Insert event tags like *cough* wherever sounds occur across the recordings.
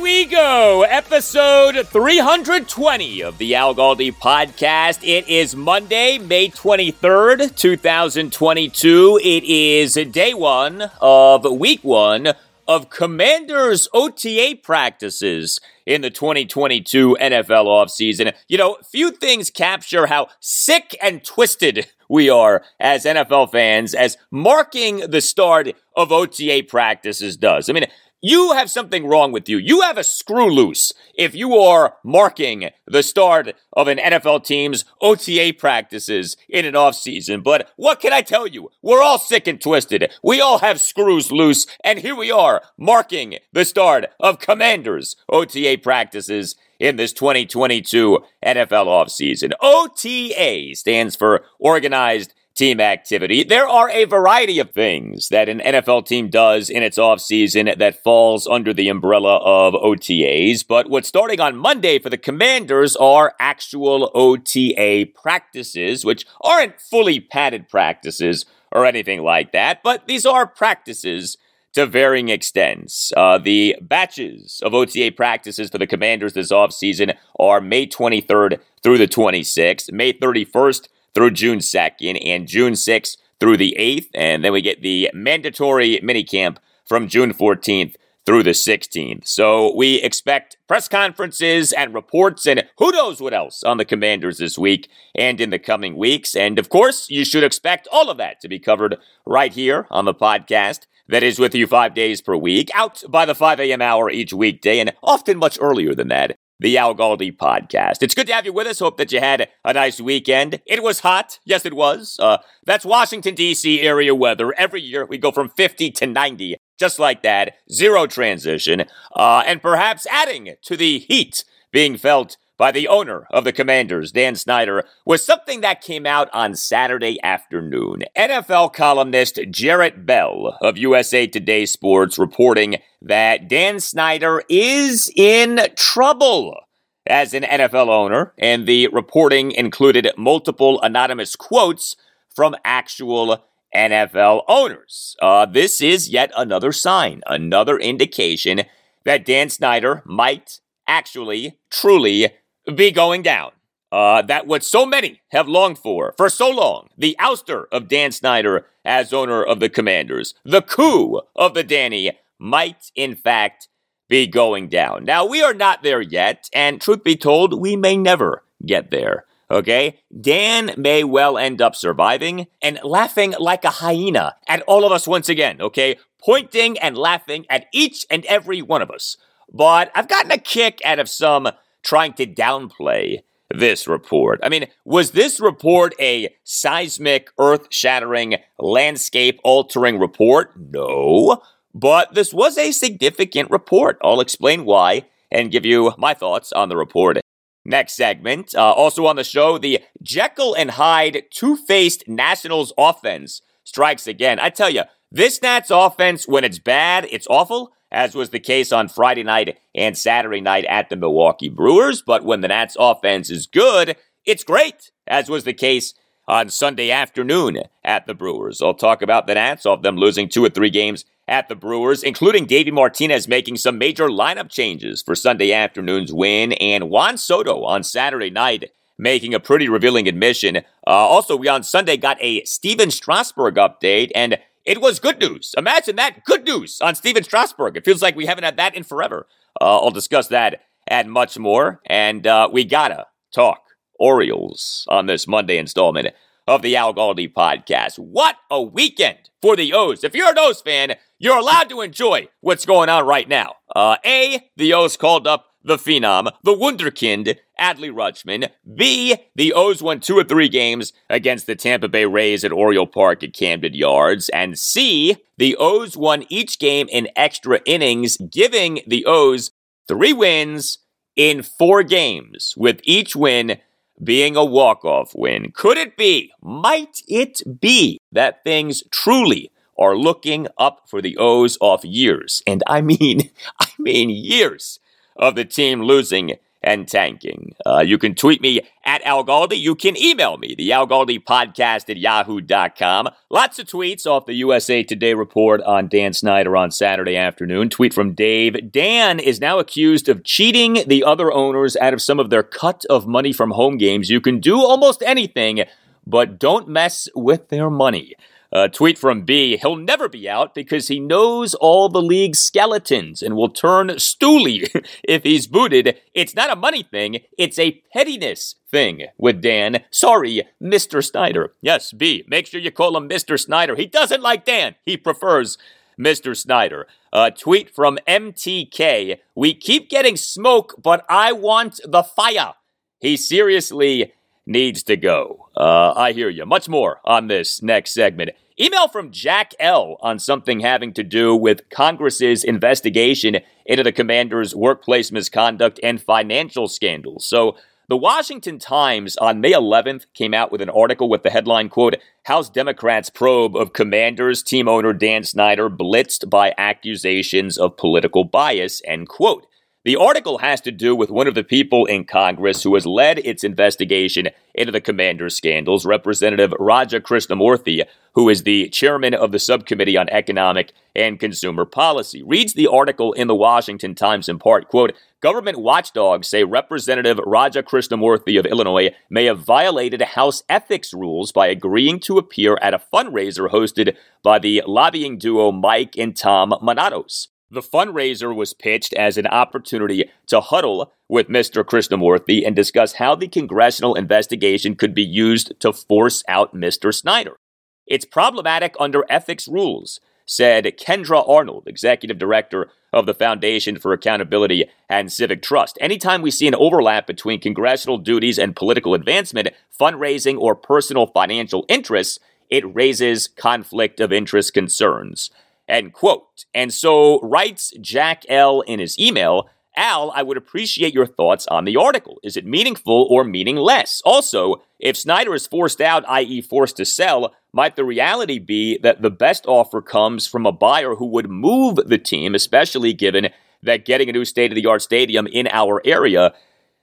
We go, episode 320 of the Al Galdi podcast. It is Monday, May 23rd, 2022. It is day one of week one of Commanders OTA practices in the 2022 NFL offseason. You know, few things capture how sick and twisted we are as NFL fans as marking the start of OTA practices does. I mean, you have something wrong with you. You have a screw loose if you are marking the start of an NFL team's OTA practices in an offseason. But what can I tell you? We're all sick and twisted. We all have screws loose. And here we are marking the start of Commanders OTA practices in this 2022 NFL offseason. OTA stands for Organized team activity. There are a variety of things that an NFL team does in its offseason that falls under the umbrella of OTAs, but what's starting on Monday for the Commanders are actual OTA practices, which aren't fully padded practices or anything like that, but these are practices to varying extents. Uh, the batches of OTA practices for the Commanders this offseason are May 23rd through the 26th, May 31st through June 2nd and June 6th through the 8th. And then we get the mandatory minicamp from June 14th through the 16th. So we expect press conferences and reports and who knows what else on the Commanders this week and in the coming weeks. And of course, you should expect all of that to be covered right here on the podcast that is with you five days per week, out by the 5 a.m. hour each weekday, and often much earlier than that the Al Galdi podcast. It's good to have you with us. Hope that you had a nice weekend. It was hot. Yes, it was. Uh, that's Washington, D.C. area weather. Every year we go from 50 to 90, just like that. Zero transition. Uh, and perhaps adding to the heat being felt by the owner of the Commanders, Dan Snyder, was something that came out on Saturday afternoon. NFL columnist Jarrett Bell of USA Today Sports reporting that Dan Snyder is in trouble as an NFL owner, and the reporting included multiple anonymous quotes from actual NFL owners. Uh, this is yet another sign, another indication that Dan Snyder might actually, truly be going down. Uh, that what so many have longed for for so long. The ouster of Dan Snyder as owner of the Commanders. The coup of the Danny might, in fact, be going down. Now, we are not there yet, and truth be told, we may never get there. Okay? Dan may well end up surviving and laughing like a hyena at all of us once again, okay? Pointing and laughing at each and every one of us. But I've gotten a kick out of some trying to downplay this report. I mean, was this report a seismic, earth shattering, landscape altering report? No. But this was a significant report. I'll explain why and give you my thoughts on the report. Next segment. Uh, also on the show, the Jekyll and Hyde two faced Nationals offense strikes again. I tell you, this Nats offense, when it's bad, it's awful as was the case on Friday night and Saturday night at the Milwaukee Brewers. But when the Nats offense is good, it's great, as was the case on Sunday afternoon at the Brewers. I'll talk about the Nats, of them losing two or three games at the Brewers, including Davey Martinez making some major lineup changes for Sunday afternoon's win, and Juan Soto on Saturday night making a pretty revealing admission. Uh, also, we on Sunday got a Stephen Strasburg update, and it was good news. Imagine that good news on Stephen Strasburg. It feels like we haven't had that in forever. Uh, I'll discuss that and much more. And uh, we gotta talk Orioles on this Monday installment of the Al Galdi podcast. What a weekend for the O's. If you're an O's fan, you're allowed to enjoy what's going on right now. Uh, A, the O's called up the Phenom, the Wunderkind, Adley Rutschman. B, the O's won two or three games against the Tampa Bay Rays at Oriole Park at Camden Yards. And C, the O's won each game in extra innings, giving the O's three wins in four games, with each win being a walk-off win. Could it be, might it be, that things truly are looking up for the O's off years, and I mean, *laughs* I mean years of the team losing and tanking. Uh, you can tweet me at Al Galdi. You can email me, the Al Galdi podcast at yahoo.com. Lots of tweets off the USA Today report on Dan Snyder on Saturday afternoon. Tweet from Dave. Dan is now accused of cheating the other owners out of some of their cut of money from home games. You can do almost anything, but don't mess with their money. A tweet from B. He'll never be out because he knows all the league's skeletons and will turn stooly *laughs* if he's booted. It's not a money thing, it's a pettiness thing with Dan. Sorry, Mr. Snyder. Yes, B. Make sure you call him Mr. Snyder. He doesn't like Dan, he prefers Mr. Snyder. A tweet from MTK. We keep getting smoke, but I want the fire. He seriously needs to go. Uh, I hear you. Much more on this next segment. Email from Jack L on something having to do with Congress's investigation into the commander's workplace misconduct and financial scandals. So, the Washington Times on May 11th came out with an article with the headline quote, House Democrats probe of commanders team owner Dan Snyder blitzed by accusations of political bias, end quote. The article has to do with one of the people in Congress who has led its investigation into the commander scandals, Representative Raja Krishnamoorthi, who is the chairman of the Subcommittee on Economic and Consumer Policy. Reads the article in the Washington Times in part, quote, Government watchdogs say Representative Raja Krishnamoorthi of Illinois may have violated House ethics rules by agreeing to appear at a fundraiser hosted by the lobbying duo Mike and Tom Manatos. The fundraiser was pitched as an opportunity to huddle with Mr. Krishnamoorthi and discuss how the congressional investigation could be used to force out Mr. Snyder. It's problematic under ethics rules, said Kendra Arnold, executive director of the Foundation for Accountability and Civic Trust. Anytime we see an overlap between congressional duties and political advancement, fundraising, or personal financial interests, it raises conflict of interest concerns. End quote. And so writes Jack L in his email, Al, I would appreciate your thoughts on the article. Is it meaningful or meaningless? Also, if Snyder is forced out, i.e., forced to sell, might the reality be that the best offer comes from a buyer who would move the team, especially given that getting a new state of the art stadium in our area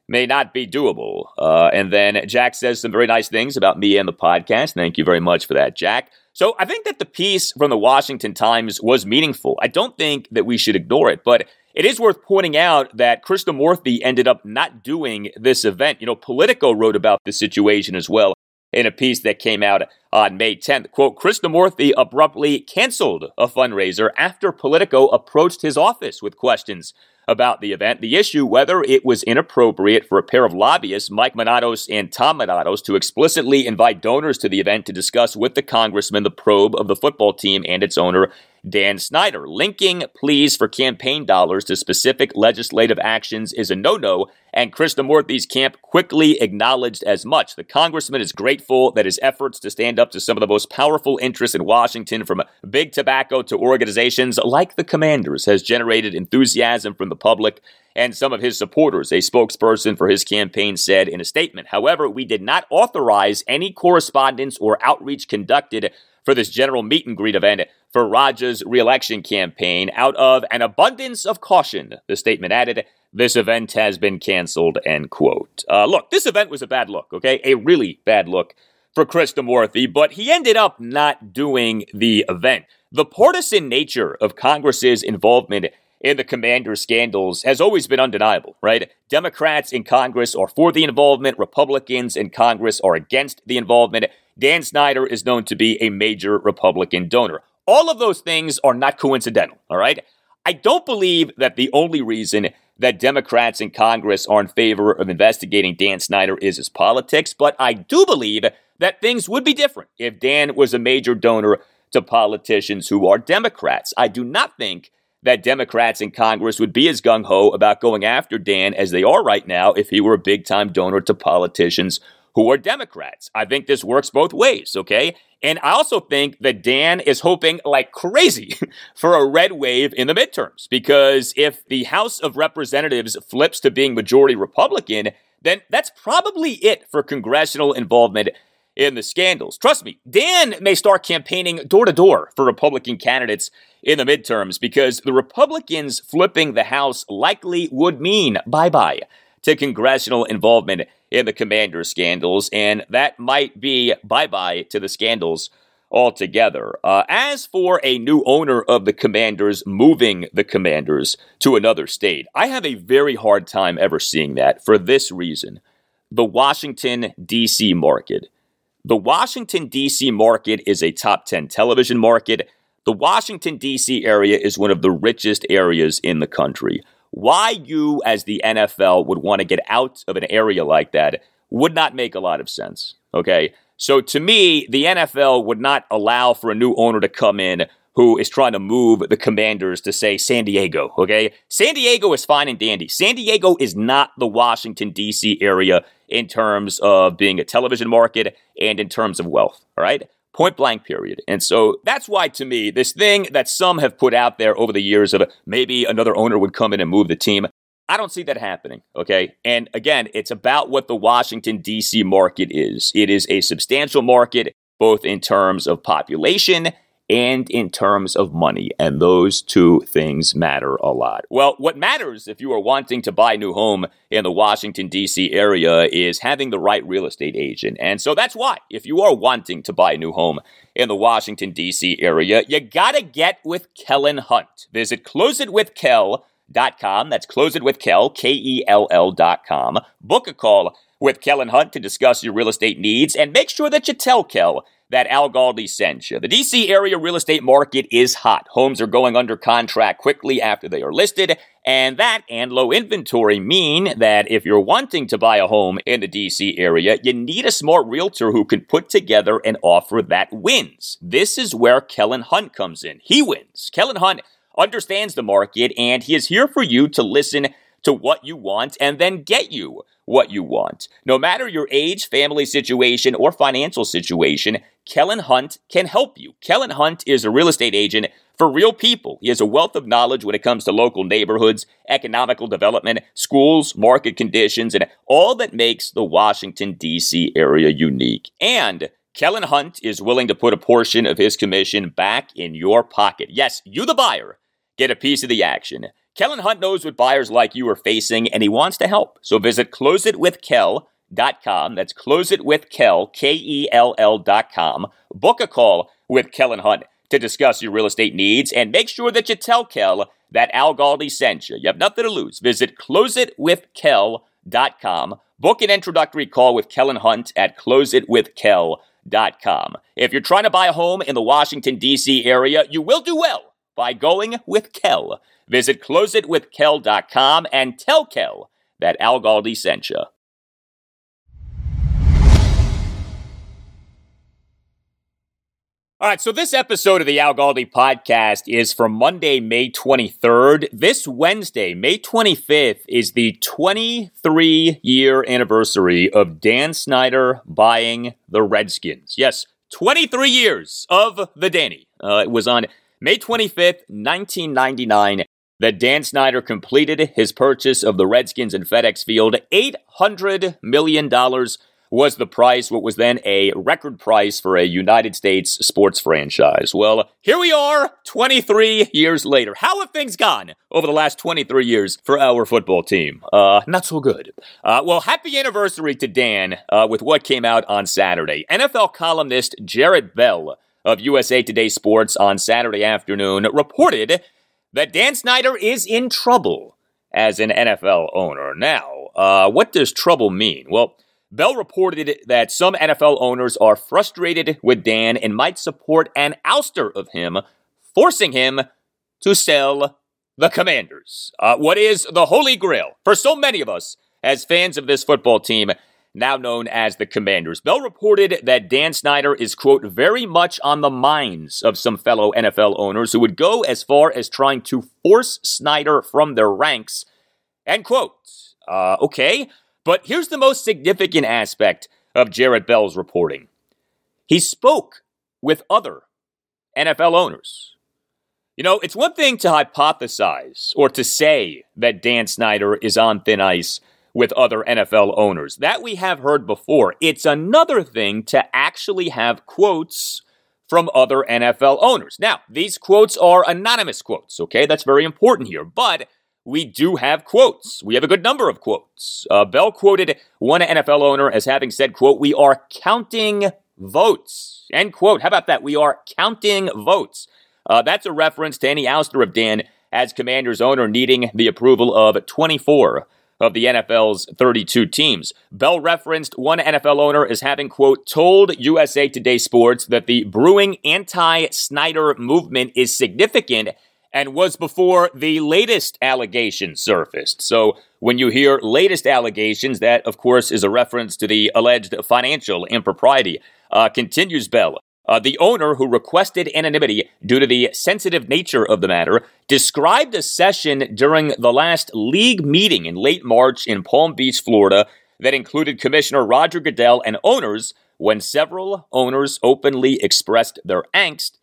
may not be doable? Uh, and then Jack says some very nice things about me and the podcast. Thank you very much for that, Jack. So I think that the piece from the Washington Times was meaningful. I don't think that we should ignore it, but it is worth pointing out that Krishnamoorthi ended up not doing this event. You know, Politico wrote about the situation as well in a piece that came out on May 10th. Quote, Krishnamoorthi abruptly canceled a fundraiser after Politico approached his office with questions about the event. The issue whether it was inappropriate for a pair of lobbyists, Mike Manatos and Tom Manatos, to explicitly invite donors to the event to discuss with the congressman the probe of the football team and its owner, Dan Snyder. Linking pleas for campaign dollars to specific legislative actions is a no no, and Chris Krishnamoorthi's camp quickly acknowledged as much. The congressman is grateful that his efforts to stand up to some of the most powerful interests in Washington, from big tobacco to organizations like the Commanders, has generated enthusiasm from the public and some of his supporters, a spokesperson for his campaign said in a statement. However, we did not authorize any correspondence or outreach conducted for this general meet and greet event for Raja's reelection campaign out of an abundance of caution, the statement added. This event has been canceled, end quote. Uh, look, this event was a bad look, okay? A really bad look for Krishnamoorthi, but he ended up not doing the event. The partisan nature of Congress's involvement in the commander scandals has always been undeniable, right? Democrats in Congress are for the involvement, Republicans in Congress are against the involvement. Dan Snyder is known to be a major Republican donor. All of those things are not coincidental, all right? I don't believe that the only reason that Democrats in Congress are in favor of investigating Dan Snyder is his politics, but I do believe that things would be different if Dan was a major donor to politicians who are Democrats. I do not think that Democrats in Congress would be as gung ho about going after Dan as they are right now if he were a big time donor to politicians who are Democrats. I think this works both ways, okay? And I also think that Dan is hoping like crazy *laughs* for a red wave in the midterms because if the House of Representatives flips to being majority Republican, then that's probably it for congressional involvement in the scandals. Trust me, Dan may start campaigning door to door for Republican candidates in the midterms because the Republicans flipping the House likely would mean bye bye to congressional involvement in the commander scandals, and that might be bye bye to the scandals altogether. Uh, as for a new owner of the commanders moving the commanders to another state, I have a very hard time ever seeing that for this reason. The Washington, D.C. market. The Washington, D.C. market is a top 10 television market. The Washington, D.C. area is one of the richest areas in the country. Why you, as the NFL, would want to get out of an area like that would not make a lot of sense. Okay. So to me, the NFL would not allow for a new owner to come in who is trying to move the commanders to say San Diego. Okay. San Diego is fine and dandy. San Diego is not the Washington, D.C. area in terms of being a television market and in terms of wealth. All right. Point blank, period. And so that's why, to me, this thing that some have put out there over the years of maybe another owner would come in and move the team, I don't see that happening, okay? And again, it's about what the Washington, D.C. market is. It is a substantial market, both in terms of population and in terms of money. And those two things matter a lot. Well, what matters if you are wanting to buy a new home in the Washington, D.C. area is having the right real estate agent. And so that's why, if you are wanting to buy a new home in the Washington, D.C. area, you gotta get with Kellen Hunt. Visit closeitwithkel.com. That's closeitwithkel, K E L L.com. Book a call with Kellen Hunt to discuss your real estate needs and make sure that you tell Kel that Al Galdi sent you. The DC area real estate market is hot. Homes are going under contract quickly after they are listed, and that and low inventory mean that if you're wanting to buy a home in the DC area, you need a smart realtor who can put together an offer that wins. This is where Kellen Hunt comes in. He wins. Kellen Hunt understands the market, and he is here for you to listen to what you want and then get you what you want. No matter your age, family situation, or financial situation, Kellen Hunt can help you. Kellen Hunt is a real estate agent for real people. He has a wealth of knowledge when it comes to local neighborhoods, economical development, schools, market conditions, and all that makes the Washington, D.C. area unique. And Kellen Hunt is willing to put a portion of his commission back in your pocket. Yes, you, the buyer, get a piece of the action. Kellen Hunt knows what buyers like you are facing, and he wants to help. So visit closeitwithkel.com. That's closeitwithkel, K-E-L-L dot com. Book a call with Kellen Hunt to discuss your real estate needs, and make sure that you tell Kel that Al Galdi sent you. You have nothing to lose. Visit close it with closeitwithkel.com. Book an introductory call with Kellen Hunt at close it with closeitwithkel.com. If you're trying to buy a home in the Washington, D.C. area, you will do well by going with Kel. Visit closeitwithkel.com and tell Kel that Al Galdi sent you. All right, so this episode of the Al Galdi podcast is from Monday, May 23rd. This Wednesday, May 25th, is the 23 year anniversary of Dan Snyder buying the Redskins. Yes, 23 years of the Danny. Uh, it was on May 25th, 1999, that Dan Snyder completed his purchase of the Redskins in FedEx Field. $800 million was the price, what was then a record price for a United States sports franchise. Well, here we are 23 years later. How have things gone over the last 23 years for our football team? Uh, not so good. Uh, well, happy anniversary to Dan uh, with what came out on Saturday. NFL columnist Jarrett Bell of USA Today Sports on Saturday afternoon reported that Dan Snyder is in trouble as an NFL owner. Now, uh, what does trouble mean? Well, Bell reported that some NFL owners are frustrated with Dan and might support an ouster of him, forcing him to sell the Commanders. Uh, what is the holy grail for so many of us as fans of this football team, now known as the Commanders? Bell reported that Dan Snyder is, quote, very much on the minds of some fellow NFL owners who would go as far as trying to force Snyder from their ranks, end quote. Uh, okay, but here's the most significant aspect of Jarrett Bell's reporting. He spoke with other NFL owners you know, it's one thing to hypothesize or to say that Dan Snyder is on thin ice with other NFL owners. That we have heard before. It's another thing to actually have quotes from other NFL owners. Now, these quotes are anonymous quotes, okay? That's very important here. But we do have quotes. We have a good number of quotes. Uh, Bell quoted one NFL owner as having said, quote, we are counting votes, end quote. How about that? We are counting votes. Uh, that's a reference to any ouster of Dan as Commanders owner needing the approval of 24 of the NFL's 32 teams. Bell referenced one NFL owner as having, quote, told USA Today Sports that the brewing anti Snyder movement is significant and was before the latest allegations surfaced. So when you hear latest allegations, that, of course, is a reference to the alleged financial impropriety. Uh, continues Bell. Uh, the owner, who requested anonymity due to the sensitive nature of the matter, described a session during the last league meeting in late March in Palm Beach, Florida, that included Commissioner Roger Goodell and owners when several owners openly expressed their angst.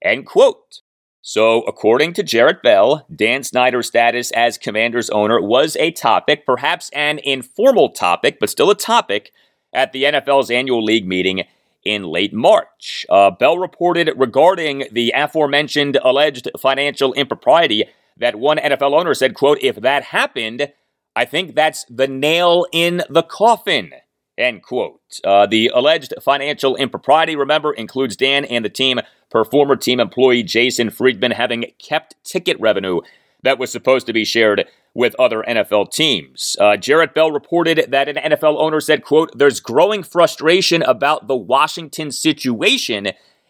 End quote. So, according to Jarrett Bell, Dan Snyder's status as Commanders owner was a topic, perhaps an informal topic, but still a topic, at the NFL's annual league meeting in late March. Uh, Bell reported regarding the aforementioned alleged financial impropriety that one NFL owner said, quote, if that happened, I think that's the nail in the coffin, end quote. Uh, the alleged financial impropriety, remember, includes Dan and the team per former team employee Jason Friedman having kept ticket revenue that was supposed to be shared with other NFL teams. Uh, Jarrett Bell reported that an NFL owner said, quote, there's growing frustration about the Washington situation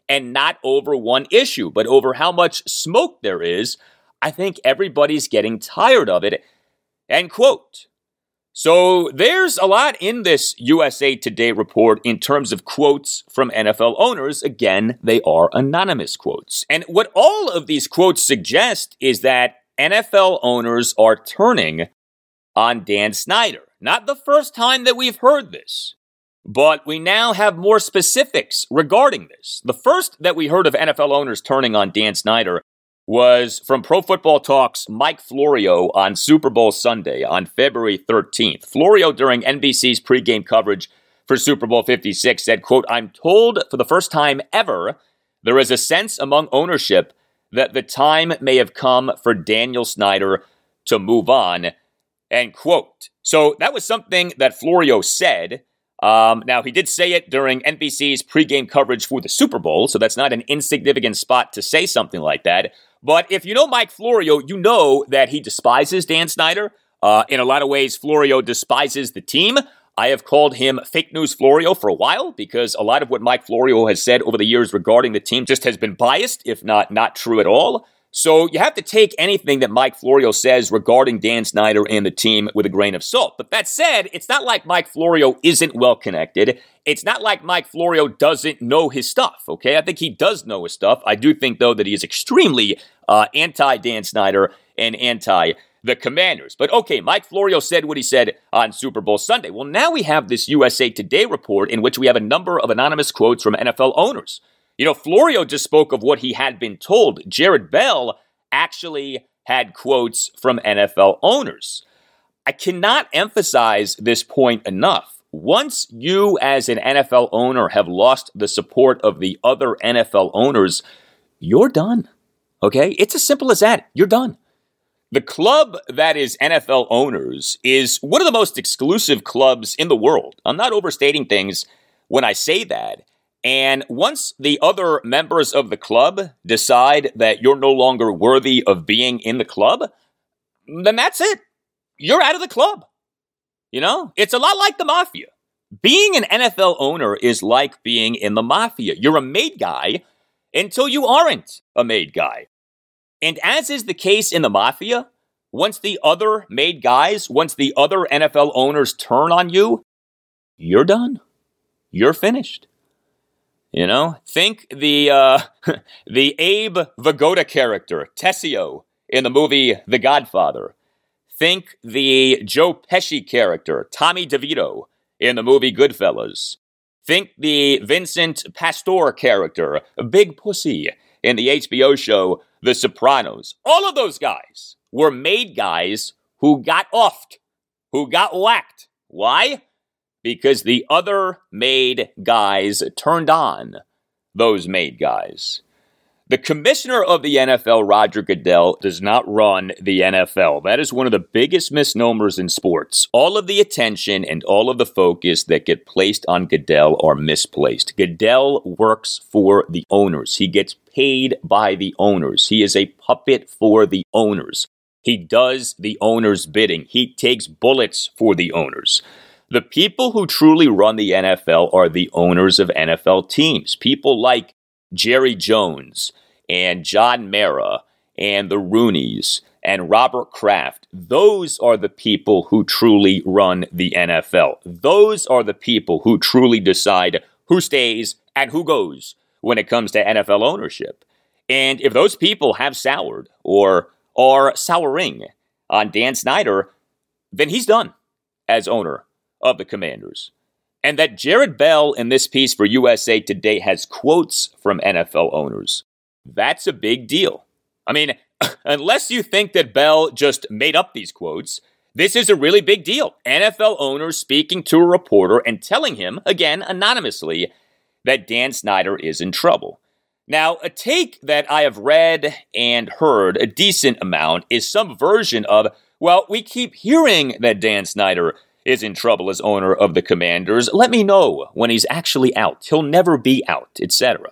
and not over one issue, but over how much smoke there is. I think everybody's getting tired of it, end quote. So there's a lot in this USA Today report in terms of quotes from NFL owners. Again, they are anonymous quotes. And what all of these quotes suggest is that NFL owners are turning on Dan Snyder. Not the first time that we've heard this, but we now have more specifics regarding this. The first that we heard of NFL owners turning on Dan Snyder was from Pro Football Talk's Mike Florio on Super Bowl Sunday on February 13th. Florio, during NBC's pregame coverage for Super Bowl 56, said, quote, I'm told for the first time ever there is a sense among ownership that the time may have come for Daniel Snyder to move on. End quote. So that was something that Florio said. Um, now, he did say it during NBC's pregame coverage for the Super Bowl, so that's not an insignificant spot to say something like that. But if you know Mike Florio, you know that he despises Dan Snyder. Uh, in a lot of ways, Florio despises the team. I have called him fake news Florio for a while because a lot of what Mike Florio has said over the years regarding the team just has been biased, if not not true at all. So you have to take anything that Mike Florio says regarding Dan Snyder and the team with a grain of salt. But that said, it's not like Mike Florio isn't well connected. It's not like Mike Florio doesn't know his stuff, okay? I think he does know his stuff. I do think, though, that he is extremely uh, anti Dan Snyder and anti the Commanders. But okay, Mike Florio said what he said on Super Bowl Sunday. Well, now we have this USA Today report in which we have a number of anonymous quotes from NFL owners. You know, Florio just spoke of what he had been told. Jarrett Bell actually had quotes from NFL owners. I cannot emphasize this point enough. once you, as an NFL owner, have lost the support of the other NFL owners, you're done. Okay? It's as simple as that. You're done. The club that is NFL owners is one of the most exclusive clubs in the world. I'm not overstating things when I say that. And once the other members of the club decide that you're no longer worthy of being in the club, then that's it. You're out of the club. You know, it's a lot like the mafia. Being an NFL owner is like being in the mafia. You're a made guy until you aren't a made guy. And as is the case in the mafia, once the other made guys, once the other NFL owners turn on you, you're done. You're finished. You know, think the uh, *laughs* the Abe Vigoda character, Tessio, in the movie The Godfather. Think the Joe Pesci character, Tommy DeVito, in the movie Goodfellas. Think the Vincent Pastore character, Big Pussy, in the HBO show The Sopranos. All of those guys were made guys who got offed, who got whacked. Why? Because the other made guys turned on those made guys. The commissioner of the NFL, Roger Goodell, does not run the NFL. That is one of the biggest misnomers in sports. All of the attention and all of the focus that get placed on Goodell are misplaced. Goodell works for the owners. He gets paid by the owners. He is a puppet for the owners. He does the owners' bidding. He takes bullets for the owners. The people who truly run the NFL are the owners of NFL teams. People like Jerry Jones and John Mara and the Rooneys and Robert Kraft. Those are the people who truly run the NFL. Those are the people who truly decide who stays and who goes when it comes to NFL ownership. And if those people have soured or are souring on Dan Snyder, then he's done as owner of the Commanders. And that Jarrett Bell in this piece for USA Today has quotes from NFL owners. That's a big deal. I mean, *laughs* unless you think that Bell just made up these quotes, this is a really big deal. NFL owners speaking to a reporter and telling him, again, anonymously, that Dan Snyder is in trouble. Now, a take that I have read and heard a decent amount is some version of, well, we keep hearing that Dan Snyder is in trouble as owner of the Commanders, let me know when he's actually out. He'll never be out, etc.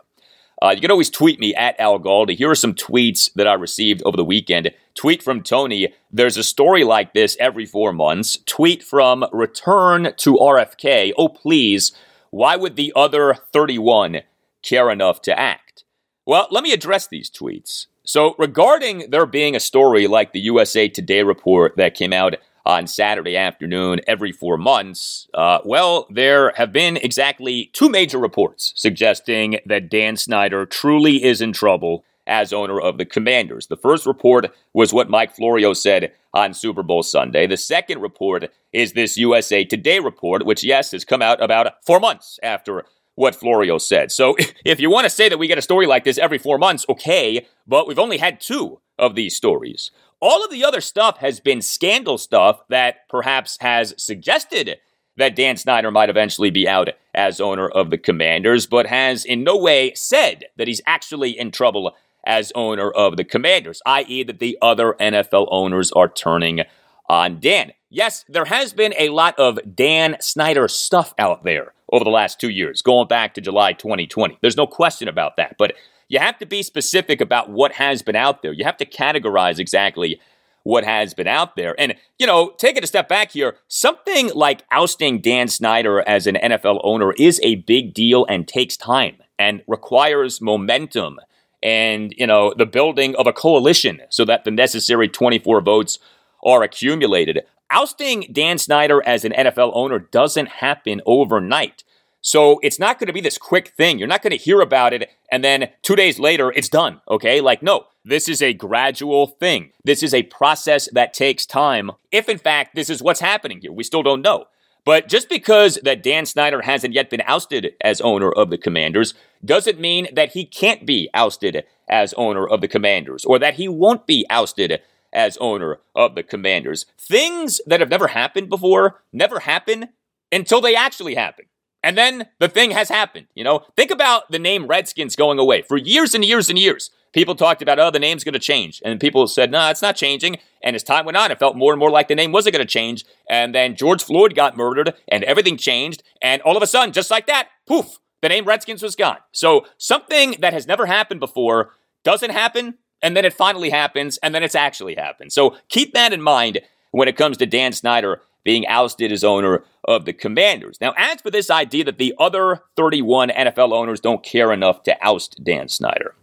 Uh, you can always tweet me at Al Galdi. Here are some tweets that I received over the weekend. Tweet from Tony. There's a story like this every four months. Tweet from Return to RFK. Oh, please. Why would the other 31 care enough to act? Well, let me address these tweets. So, regarding there being a story like the USA Today report that came out on Saturday afternoon every four months. Uh, well, there have been exactly two major reports suggesting that Dan Snyder truly is in trouble as owner of the Commanders. The first report was what Mike Florio said on Super Bowl Sunday. The second report is this USA Today report, which, yes, has come out about four months after what Florio said. So *laughs* if you want to say that we get a story like this every four months, okay, but we've only had two of these stories. All of the other stuff has been scandal stuff that perhaps has suggested that Dan Snyder might eventually be out as owner of the Commanders, but has in no way said that he's actually in trouble as owner of the Commanders, i.e., that the other NFL owners are turning on Dan. Yes, there has been a lot of Dan Snyder stuff out there over the last two years, going back to July 2020. There's no question about that. But you have to be specific about what has been out there. You have to categorize exactly what has been out there. And, you know, take it a step back here, something like ousting Dan Snyder as an NFL owner is a big deal and takes time and requires momentum and, you know, the building of a coalition so that the necessary 24 votes are accumulated. Ousting Dan Snyder as an NFL owner doesn't happen overnight. So it's not going to be this quick thing. You're not going to hear about it and then two days later it's done. Okay. Like, no, this is a gradual thing. This is a process that takes time. If in fact this is what's happening here, we still don't know. But just because that Dan Snyder hasn't yet been ousted as owner of the Commanders doesn't mean that he can't be ousted as owner of the Commanders or that he won't be ousted as owner of the Commanders. Things that have never happened before never happen until they actually happen. And then the thing has happened. You know, think about the name Redskins going away. For years and years and years, people talked about, oh, the name's going to change. And people said, no, it's not changing. And as time went on, it felt more and more like the name wasn't going to change. And then George Floyd got murdered and everything changed. And all of a sudden, just like that, poof, the name Redskins was gone. So something that has never happened before doesn't happen. And then it finally happens. And then it's actually happened. So keep that in mind when it comes to Dan Snyder being ousted as owner of the Commanders. Now, as for this idea that the other 31 NFL owners don't care enough to oust Dan Snyder,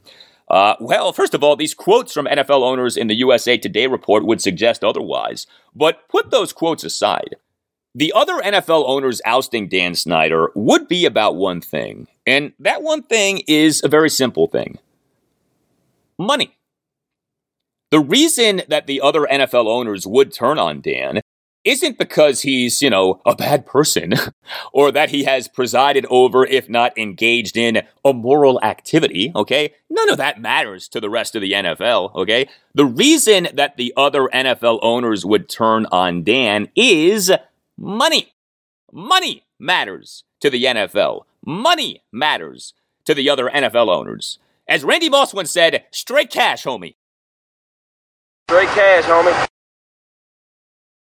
uh, well, first of all, these quotes from NFL owners in the USA Today report would suggest otherwise. But put those quotes aside. The other NFL owners ousting Dan Snyder would be about one thing, and that one thing is a very simple thing money. The reason that the other NFL owners would turn on Dan isn't because he's, you know, a bad person *laughs* or that he has presided over, if not engaged in, immoral activity, okay? None of that matters to the rest of the NFL, okay? The reason that the other NFL owners would turn on Dan is money. Money matters to the NFL. Money matters to the other NFL owners. As Randy Moss once said, straight cash, homie. Straight cash, homie.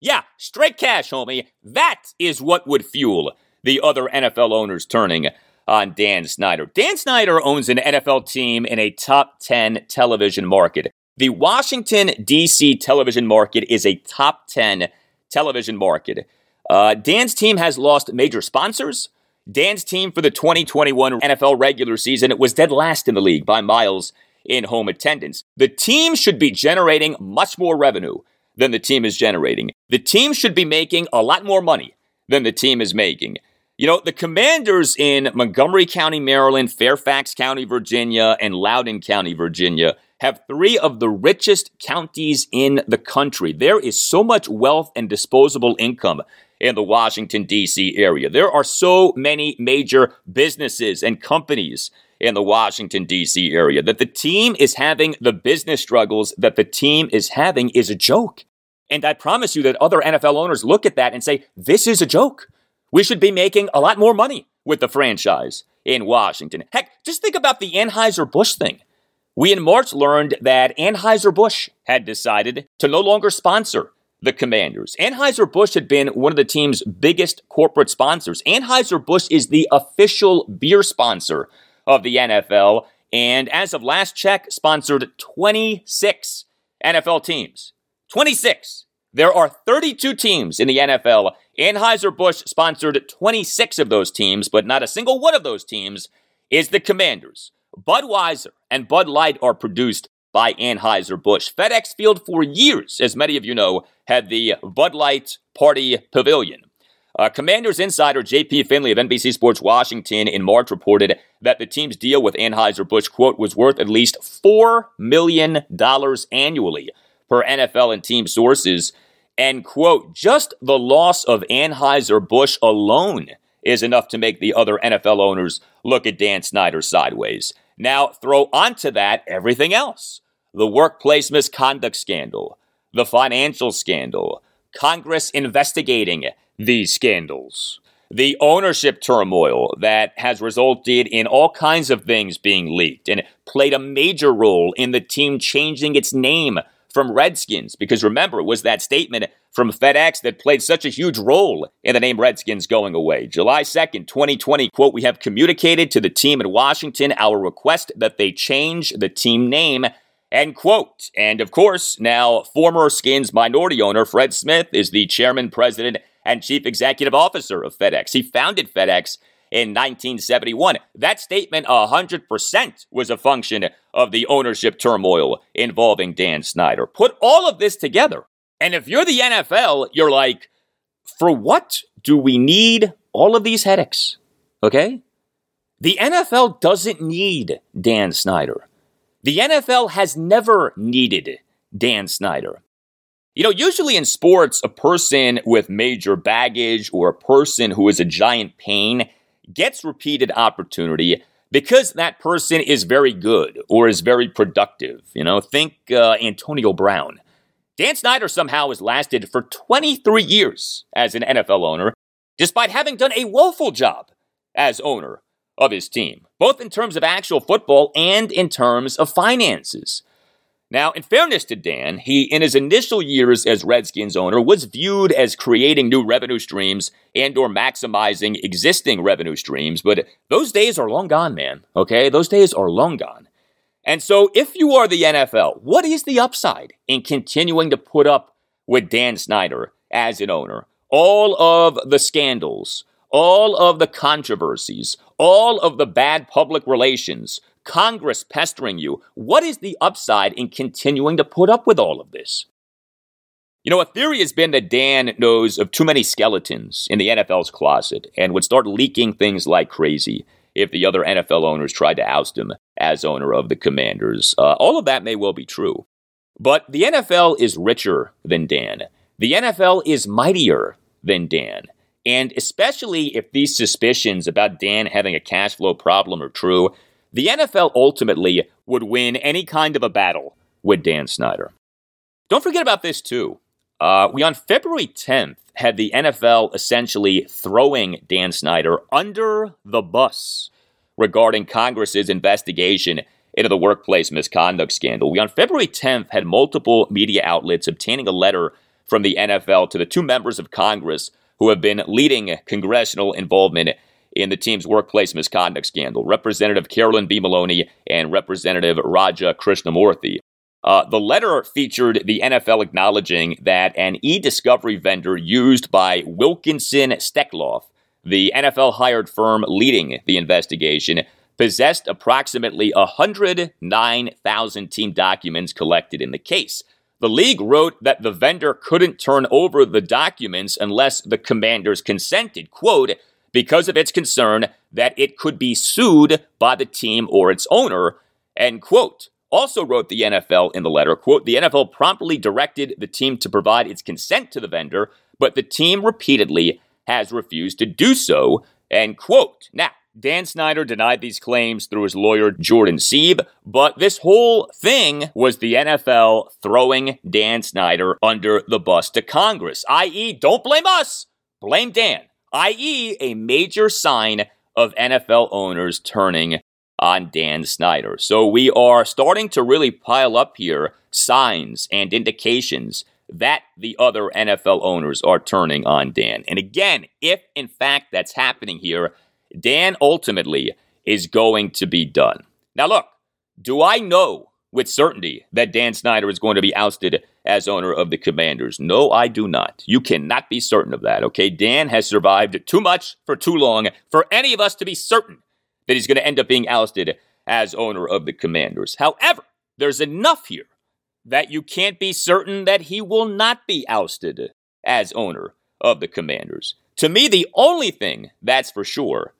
Yeah, straight cash, homie. That is what would fuel the other NFL owners turning on Dan Snyder. Dan Snyder owns an NFL team in a top 10 television market. The Washington, D.C. television market is a top 10 television market. Uh, Dan's team has lost major sponsors. Dan's team for the 2021 NFL regular season was dead last in the league by miles in home attendance. The team should be generating much more revenue than the team is generating. The team should be making a lot more money than the team is making. You know, the commanders in Montgomery County, Maryland, Fairfax County, Virginia, and Loudoun County, Virginia have three of the richest counties in the country. There is so much wealth and disposable income in the Washington, D.C. area. There are so many major businesses and companies in the Washington, D.C. area that the team is having the business struggles that the team is having is a joke. And I promise you that other NFL owners look at that and say, this is a joke. We should be making a lot more money with the franchise in Washington. Heck, just think about the Anheuser-Busch thing. We in March learned that Anheuser-Busch had decided to no longer sponsor the Commanders. Anheuser-Busch had been one of the team's biggest corporate sponsors. Anheuser-Busch is the official beer sponsor of the NFL, and as of last check, sponsored 26 NFL teams. 26. There are 32 teams in the NFL. Anheuser-Busch sponsored 26 of those teams, but not a single one of those teams is the Commanders. Budweiser and Bud Light are produced by Anheuser-Busch. FedEx Field for years, as many of you know, had the Bud Light Party Pavilion. Uh, Commanders insider J.P. Finley of NBC Sports Washington in March reported that the team's deal with Anheuser-Busch, quote, was worth at least $4 million annually per NFL and team sources. And, quote, just the loss of Anheuser-Busch alone is enough to make the other NFL owners look at Dan Snyder sideways. Now, throw onto that everything else the workplace misconduct scandal, the financial scandal, Congress investigating these scandals, the ownership turmoil that has resulted in all kinds of things being leaked and played a major role in the team changing its name from Redskins, because remember, it was that statement from FedEx that played such a huge role in the name Redskins going away. July 2nd, 2020, quote, we have communicated to the team in Washington our request that they change the team name, end quote. And of course, now former Skins minority owner Fred Smith is the chairman, president, and chief executive officer of FedEx. He founded FedEx in 1971. That statement 100% was a function of the ownership turmoil involving Dan Snyder. Put all of this together, and if you're the NFL, you're like, for what do we need all of these headaches? Okay? The NFL doesn't need Dan Snyder. The NFL has never needed Dan Snyder. You know, usually in sports, a person with major baggage or a person who is a giant pain gets repeated opportunity because that person is very good or is very productive. You know, think uh, Antonio Brown. Dan Snyder somehow has lasted for 23 years as an NFL owner. despite having done a woeful job as owner of his team, both in terms of actual football and in terms of finances. Now, in fairness to Dan, he, in his initial years as Redskins owner, was viewed as creating new revenue streams and or maximizing existing revenue streams, but those days are long gone, man. Okay? Those days are long gone. And so, if you are the NFL, what is the upside in continuing to put up with Dan Snyder as an owner? All of the scandals, all of the controversies, all of the bad public relations, Congress pestering you. What is the upside in continuing to put up with all of this? You know, a theory has been that Dan knows of too many skeletons in the NFL's closet and would start leaking things like crazy if the other NFL owners tried to oust him as owner of the Commanders. Uh, all of that may well be true. But the NFL is richer than Dan. The NFL is mightier than Dan. And especially if these suspicions about Dan having a cash flow problem are true, the NFL ultimately would win any kind of a battle with Dan Snyder. Don't forget about this, too. Uh, we, on February 10th, had the NFL essentially throwing Dan Snyder under the bus regarding Congress's investigation into the workplace misconduct scandal. We, on February 10th, had multiple media outlets obtaining a letter from the NFL to the two members of Congress who have been leading congressional involvement in the team's workplace misconduct scandal, Representative Carolyn B. Maloney and Representative Raja Krishnamoorthi. Uh, the letter featured the NFL acknowledging that an e discovery vendor used by Wilkinson Stekloff, the NFL hired firm leading the investigation, possessed approximately 109,000 team documents collected in the case. The league wrote that the vendor couldn't turn over the documents unless the commanders consented, quote, because of its concern that it could be sued by the team or its owner, end quote. Also wrote the NFL in the letter, quote, the NFL promptly directed the team to provide its consent to the vendor, but the team repeatedly has refused to do so, end quote. Now, Dan Snyder denied these claims through his lawyer, Jordan Siev, but this whole thing was the NFL throwing Dan Snyder under the bus to Congress, i.e., don't blame us, blame Dan, i.e., a major sign of NFL owners turning on Dan Snyder. So we are starting to really pile up here signs and indications that the other NFL owners are turning on Dan. And again, if in fact that's happening here, Dan ultimately is going to be done. Now, look, do I know with certainty that Dan Snyder is going to be ousted as owner of the Commanders? No, I do not. You cannot be certain of that, okay? Dan has survived too much for too long for any of us to be certain that he's going to end up being ousted as owner of the Commanders. However, there's enough here that you can't be certain that he will not be ousted as owner of the Commanders. To me, the only thing that's for sure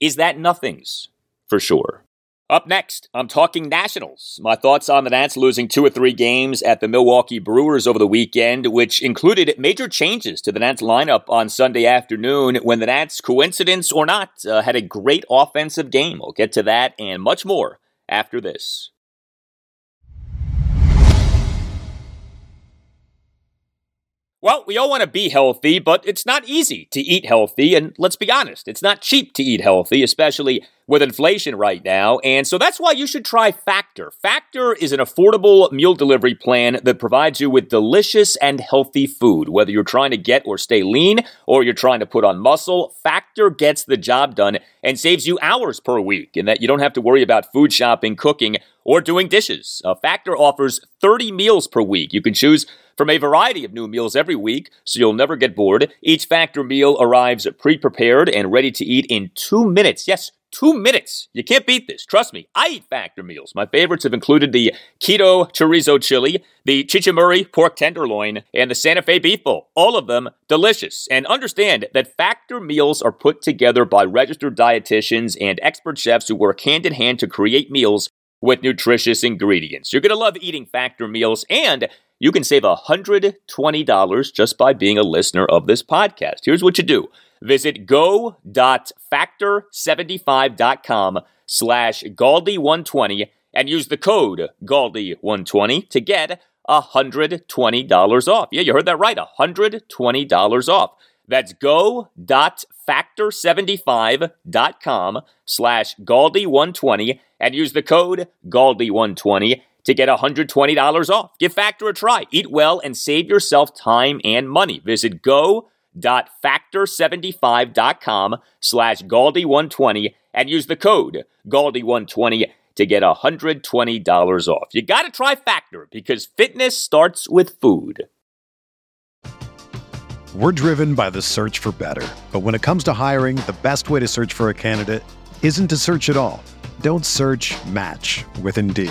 is that nothing's for sure. Up next, I'm talking Nationals. My thoughts on the Nats losing two or three games at the Milwaukee Brewers over the weekend, which included major changes to the Nats lineup on Sunday afternoon when the Nats, coincidence or not, uh, had a great offensive game. We'll get to that and much more after this. Well, we all want to be healthy, but it's not easy to eat healthy. And let's be honest, it's not cheap to eat healthy, especially with inflation right now. And so that's why you should try Factor. Factor is an affordable meal delivery plan that provides you with delicious and healthy food. Whether you're trying to get or stay lean or you're trying to put on muscle, Factor gets the job done and saves you hours per week in that you don't have to worry about food shopping, cooking, or doing dishes. Uh, Factor offers 30 meals per week. You can choose from a variety of new meals every week, so you'll never get bored. Each Factor meal arrives pre prepared and ready to eat in two minutes. Yes, two minutes. You can't beat this. Trust me. I eat Factor meals. My favorites have included the Keto Chorizo Chili, the Chimichurri Pork Tenderloin, and the Santa Fe Beef Bowl. All of them delicious. And understand that Factor meals are put together by registered dietitians and expert chefs who work hand in hand to create meals with nutritious ingredients. You're going to love eating Factor meals, and you can save $120 just by being a listener of this podcast. Here's what you do. Visit go.factor75.com slash Galdi120 and use the code Galdi120 to get $120 off. Yeah, you heard that right, $120 off. That's go.factor75.com slash Galdi120 and use the code Galdi120 to get $120 off. Give Factor a try. Eat well and save yourself time and money. Visit go.factor75.com slash Galdi120 and use the code Galdi120 to get $120 off. You got to try Factor because fitness starts with food. We're driven by the search for better. But when it comes to hiring, the best way to search for a candidate isn't to search at all. Don't search match with Indeed.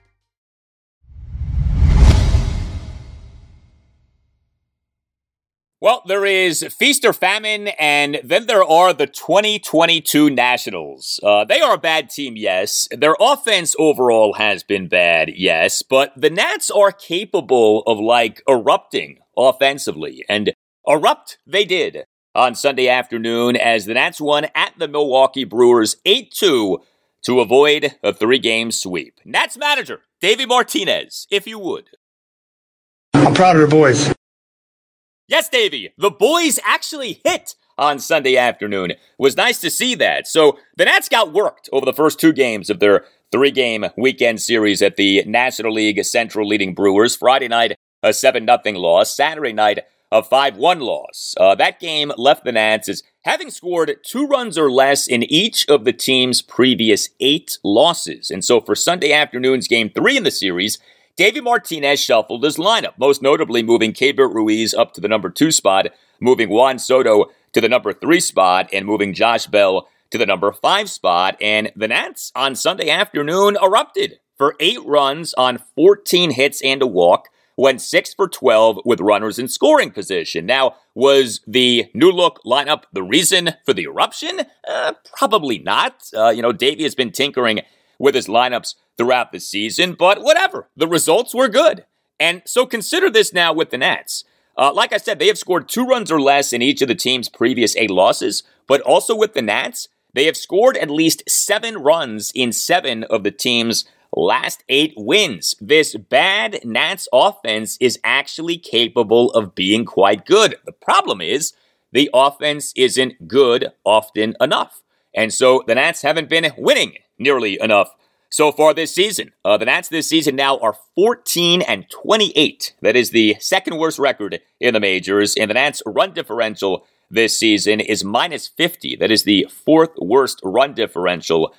Well, there is feast or famine, and then there are the 2022 Nationals. Uh, they are a bad team, yes. Their offense overall has been bad, yes, but the Nats are capable of like erupting offensively, and erupt they did on Sunday afternoon as the Nats won at the Milwaukee Brewers 8 2 to avoid a three game sweep. Nats manager, Davey Martinez, if you would. I'm proud of the boys. Yes, Davey, the boys actually hit on Sunday afternoon. It was nice to see that. So the Nats got worked over the first two games of their three game weekend series at the National League Central leading Brewers. Friday night, a 7 0 loss. Saturday night, a 5 1 loss. Uh, that game left the Nats as having scored two runs or less in each of the team's previous eight losses. And so for Sunday afternoon's game three in the series, Davey Martinez shuffled his lineup, most notably moving Keibert Ruiz up to the number two spot, moving Juan Soto to the number three spot, and moving Josh Bell to the number five spot. And the Nats on Sunday afternoon erupted for eight runs on 14 hits and a walk, went six for 12 with runners in scoring position. Now, was the new look lineup the reason for the eruption? Uh, probably not. Uh, you know, Davey has been tinkering with his lineups throughout the season, but whatever. The results were good. And so consider this now with the Nats. Uh, like I said, they have scored two runs or less in each of the team's previous eight losses, but also with the Nats, they have scored at least seven runs in seven of the team's last eight wins. This bad Nats offense is actually capable of being quite good. The problem is the offense isn't good often enough. And so the Nats haven't been winning nearly enough so far this season. Uh, the Nats this season now are 14 and 28. That is the second worst record in the majors. And the Nats run differential this season is minus 50. That is the fourth worst run differential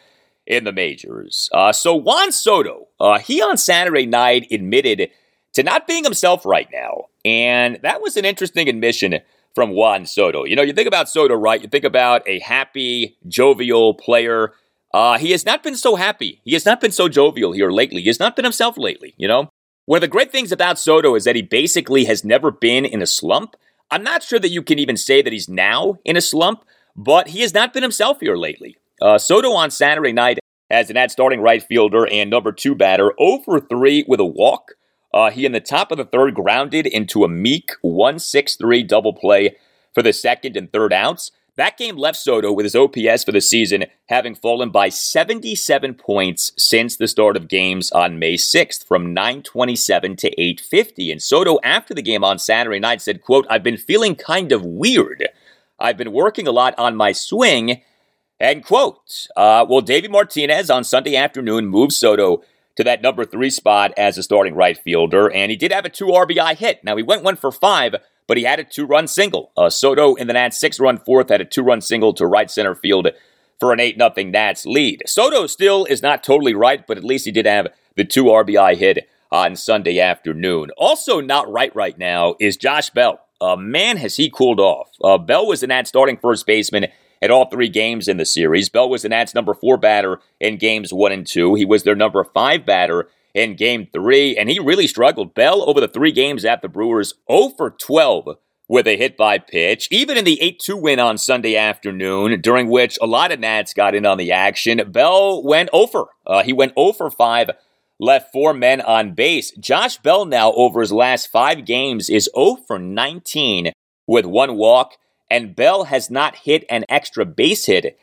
in the majors. Uh, so Juan Soto, uh, he on Saturday night admitted to not being himself right now. And that was an interesting admission from Juan Soto. You know, you think about Soto, right? You think about a happy, jovial player. Uh, he has not been so happy. He has not been so jovial here lately. He has not been himself lately, you know? One of the great things about Soto is that he basically has never been in a slump. I'm not sure that you can even say that he's now in a slump, but he has not been himself here lately. Uh, Soto on Saturday night as an ad starting right fielder and number two batter, 0 for 3 with a walk. Uh, he in the top of the third grounded into a meek 1 6 3 double play for the second and third outs. That game left Soto with his OPS for the season having fallen by 77 points since the start of games on May 6th from 927 to 850. And Soto, after the game on Saturday night, said, quote, I've been feeling kind of weird. I've been working a lot on my swing. End quote. Uh, well, Davey Martinez on Sunday afternoon moved Soto to that number three spot as a starting right fielder, and he did have a two RBI hit. Now, he went one for five, but he had a two run single. Uh, Soto in the Nats six run fourth had a two run single to right center field for an 8 0 Nats lead. Soto still is not totally right, but at least he did have the two RBI hit on Sunday afternoon. Also, not right right now is Josh Bell. Uh, man, has he cooled off. Uh, Bell was the Nats starting first baseman at all three games in the series. Bell was the Nats' number four batter in games one and two. He was their number five batter in game three, and he really struggled. Bell, over the three games at the Brewers, 0 for 12 with a hit by pitch, even in the 8 2 win on Sunday afternoon, during which a lot of Nats got in on the action. Bell went over. Uh, he went 0 for 5, left four men on base. Josh Bell now, over his last five games, is 0 for 19 with one walk and Bell has not hit an extra base hit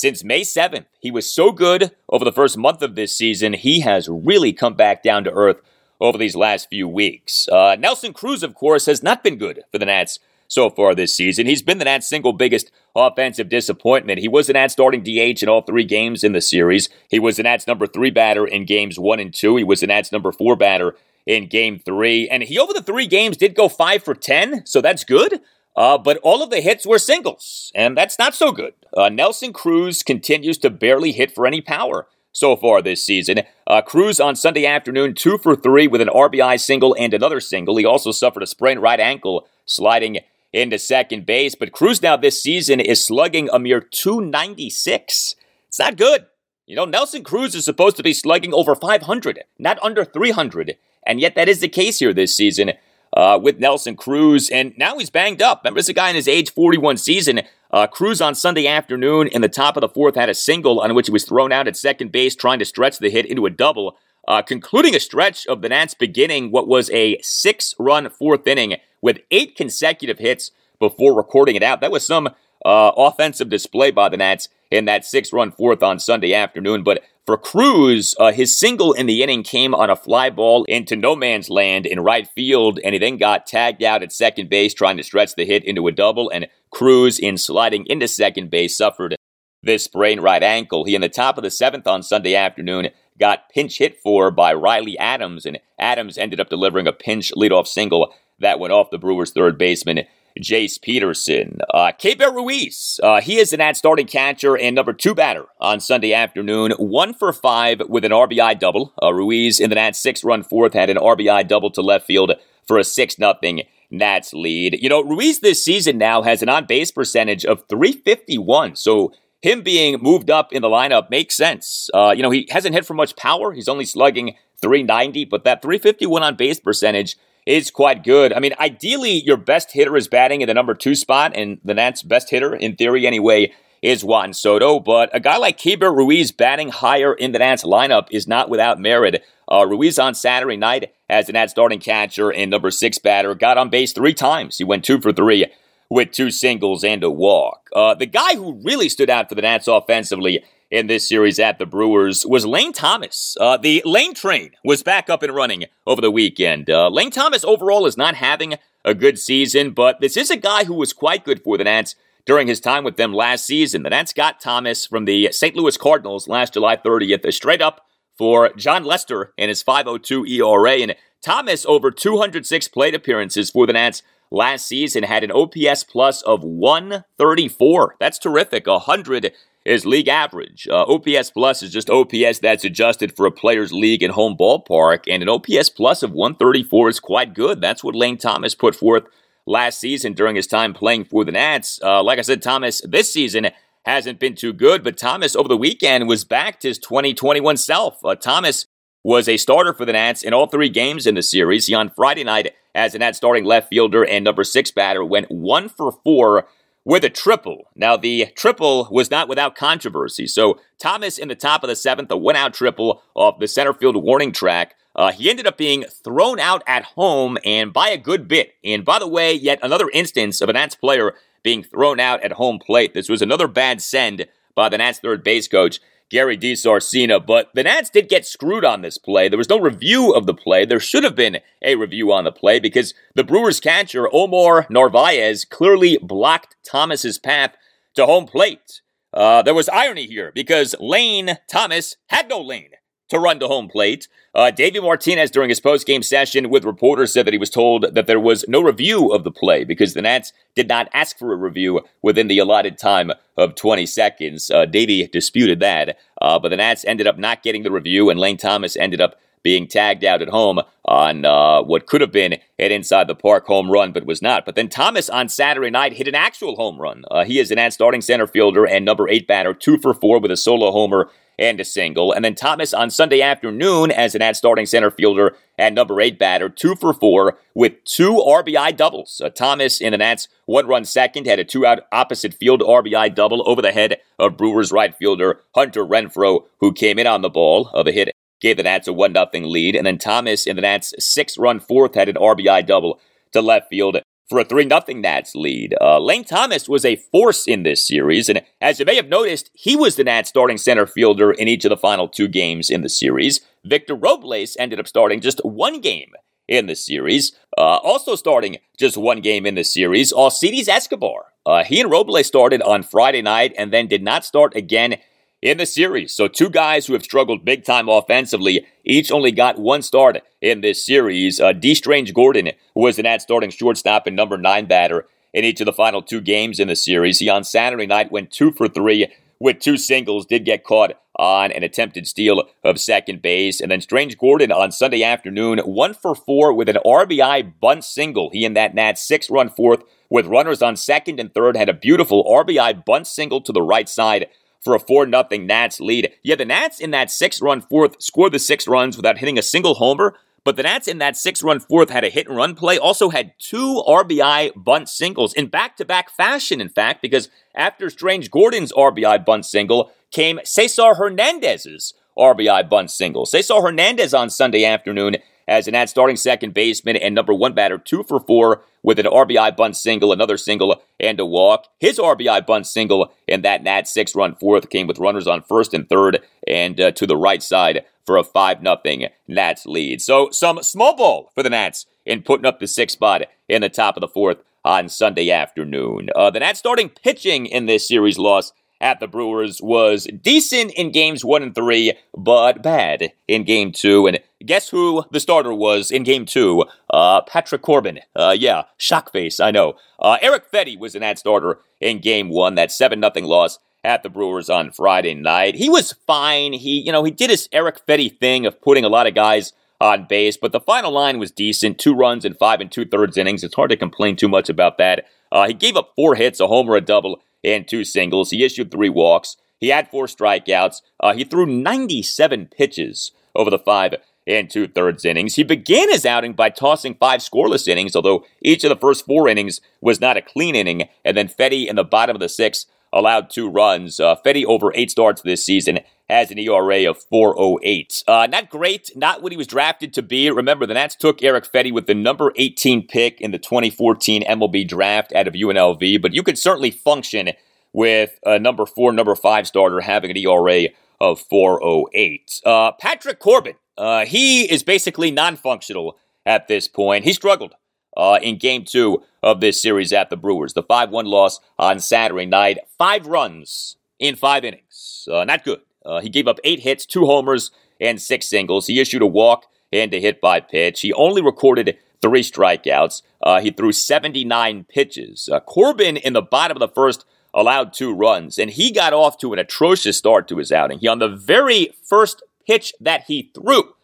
since May 7th. He was so good over the first month of this season, he has really come back down to earth over these last few weeks. Uh, Nelson Cruz, of course, has not been good for the Nats so far this season. He's been the Nats' single biggest offensive disappointment. He was the Nats starting DH in all three games in the series. He was the Nats' number three batter in games one and two. He was the Nats' number four batter in game three. And he, over the three games, did go five for 10, so that's good. Uh, but all of the hits were singles, and that's not so good. Uh, Nelson Cruz continues to barely hit for any power so far this season. Uh, Cruz on Sunday afternoon, two for three with an RBI single and another single. He also suffered a sprained right ankle sliding into second base. But Cruz now this season is slugging a mere 296. It's not good. You know, Nelson Cruz is supposed to be slugging over 500, not under 300. And yet that is the case here this season uh, with Nelson Cruz, and now he's banged up. Remember, this is a guy in his age 41 season. Uh, Cruz on Sunday afternoon in the top of the fourth had a single on which he was thrown out at second base, trying to stretch the hit into a double, uh, concluding a stretch of the Nats beginning what was a six run fourth inning with eight consecutive hits before recording it out. That was some uh, offensive display by the Nats in that six run fourth on Sunday afternoon. But for Cruz, uh, his single in the inning came on a fly ball into no man's land in right field, and he then got tagged out at second base trying to stretch the hit into a double. And Cruz, in sliding into second base, suffered this sprained right ankle. He, in the top of the seventh on Sunday afternoon, got pinch hit for by Riley Adams, and Adams ended up delivering a pinch leadoff single that went off the Brewers' third baseman. Jace Peterson. Uh, Ruiz, uh, he is the Nats starting catcher and number two batter on Sunday afternoon. One for five with an RBI double. Uh, Ruiz in the Nats six run fourth had an RBI double to left field for a 6 nothing Nats lead. You know, Ruiz this season now has an on base percentage of 351. So him being moved up in the lineup makes sense. Uh, you know, he hasn't hit for much power. He's only slugging 390, but that 351 on base percentage is quite good. I mean, ideally, your best hitter is batting in the number two spot, and the Nats' best hitter, in theory anyway, is Juan Soto. But a guy like Keibert Ruiz batting higher in the Nats lineup is not without merit. Uh, Ruiz on Saturday night as the Nats starting catcher and number six batter got on base three times. He went two for three with two singles and a walk. Uh, the guy who really stood out for the Nats offensively in this series at the Brewers was Lane Thomas. Uh, the Lane train was back up and running over the weekend. Uh, Lane Thomas overall is not having a good season, but this is a guy who was quite good for the Nats during his time with them last season. The Nats got Thomas from the St. Louis Cardinals last July 30th, straight up for Jon Lester and his 5.02 ERA. And Thomas, over 206 plate appearances for the Nats last season, had an OPS plus of 134. That's terrific. 100 is league average. Uh, OPS plus is just OPS that's adjusted for a player's league and home ballpark, and an OPS plus of 134 is quite good. That's what Lane Thomas put forth last season during his time playing for the Nats. Uh, like I said, Thomas this season hasn't been too good, but Thomas over the weekend was back to his 2021 self. Uh, Thomas was a starter for the Nats in all three games in the series. He on Friday night as a Nats starting left fielder and number six batter went one for four with a triple. Now, the triple was not without controversy. So, Thomas in the top of the seventh, a one out triple off the center field warning track. Uh, he ended up being thrown out at home and by a good bit. And by the way, yet another instance of an Nats player being thrown out at home plate. This was another bad send by the Nats third base coach. Gary DiSarcina, but the Nats did get screwed on this play. There was no review of the play. There should have been a review on the play because the Brewers catcher, Omar Narvaez, clearly blocked Thomas's path to home plate. Uh, there was irony here because Lane Thomas had no lane to run to home plate. Uh, Davey Martinez, during his post-game session with reporters, said that he was told that there was no review of the play because the Nats did not ask for a review within the allotted time of 20 seconds. Uh, Davey disputed that, uh, but the Nats ended up not getting the review, and Lane Thomas ended up being tagged out at home on uh, what could have been an inside the park home run, but was not. But then Thomas on Saturday night hit an actual home run. Uh, he is an Nats starting center fielder and number eight batter, two for four with a solo homer and a single. And then Thomas on Sunday afternoon as an ad starting center fielder and number eight batter, two for four with two RBI doubles. Uh, Thomas in the Nats one run second had a two out opposite field RBI double over the head of Brewers right fielder Hunter Renfroe, who came in on the ball of a hit. Gave the Nats a 1 0 lead. And then Thomas in the Nats' six run fourth had an RBI double to left field for a 3 0 Nats lead. Uh, Lane Thomas was a force in this series, and as you may have noticed, he was the Nats starting center fielder in each of the final two games in the series. Victor Robles ended up starting just one game in the series. Uh, also starting just one game in the series, Alcides Escobar. Uh, he and Robles started on Friday night and then did not start again in the series. So, two guys who have struggled big time offensively, each only got one start in this series. Uh, Dee Strange-Gordon was an ad starting shortstop and number nine batter in each of the final two games in the series. He on Saturday night went two for three with two singles, did get caught on an attempted steal of second base. And then Strange-Gordon on Sunday afternoon, one for four with an RBI bunt single. He and that Nats six run fourth with runners on second and third had a beautiful RBI bunt single to the right side for a 4 0 Nats lead. Yeah, the Nats in that six run fourth scored the six runs without hitting a single homer. But the Nats in that six run fourth had a hit and run play, also had two RBI bunt singles in back to back fashion, in fact, because after Strange-Gordon's RBI bunt single came Cesar Hernandez's RBI bunt single. Cesar Hernandez on Sunday afternoon as an ad starting second baseman and number one batter, two for four with an RBI bunt single, another single, and a walk. His RBI bunt single in that Nat six run fourth came with runners on first and third and uh, to the right side for a 5 0 Nats lead. So some small ball for the Nats in putting up the sixth spot in the top of the fourth on Sunday afternoon. Uh, the Nats starting pitching in this series loss at the Brewers was decent in games one and three, but bad in game two. And guess who the starter was in game two? Uh, Patrick Corbin. Uh, yeah, shock face, I know. Uh, Erick Fedde was an that starter in game one, that 7 0 loss at the Brewers on Friday night. He was fine. He, you know, he did his Erick Fedde thing of putting a lot of guys on base, but the final line was decent. Two runs in five and two thirds innings. It's hard to complain too much about that. Uh, he gave up four hits, a homer, a double, and two singles. He issued three walks. He had four strikeouts. Uh, he threw 97 pitches over the five and two thirds innings. He began his outing by tossing five scoreless innings, although each of the first four innings was not a clean inning. And then Fedde in the bottom of the sixth allowed two runs. Uh, Fedde over eight starts this season has an ERA of 4.08. Uh, not great, not what he was drafted to be. Remember, the Nats took Erick Fedde with the number 18 pick in the 2014 MLB draft out of UNLV, but you could certainly function with a number four, number five starter having an ERA of 4.08. Uh, Patrick Corbin, uh, he is basically non functional at this point. He struggled uh, in game two of this series at the Brewers. The 5 1 loss on Saturday night. Five runs in five innings. Uh, not good. Uh, he gave up eight hits, two homers, and six singles. He issued a walk and a hit by pitch. He only recorded three strikeouts. Uh, he threw 79 pitches. Uh, Corbin in the bottom of the first allowed two runs, and he got off to an atrocious start to his outing. He, on the very first pitch that he threw,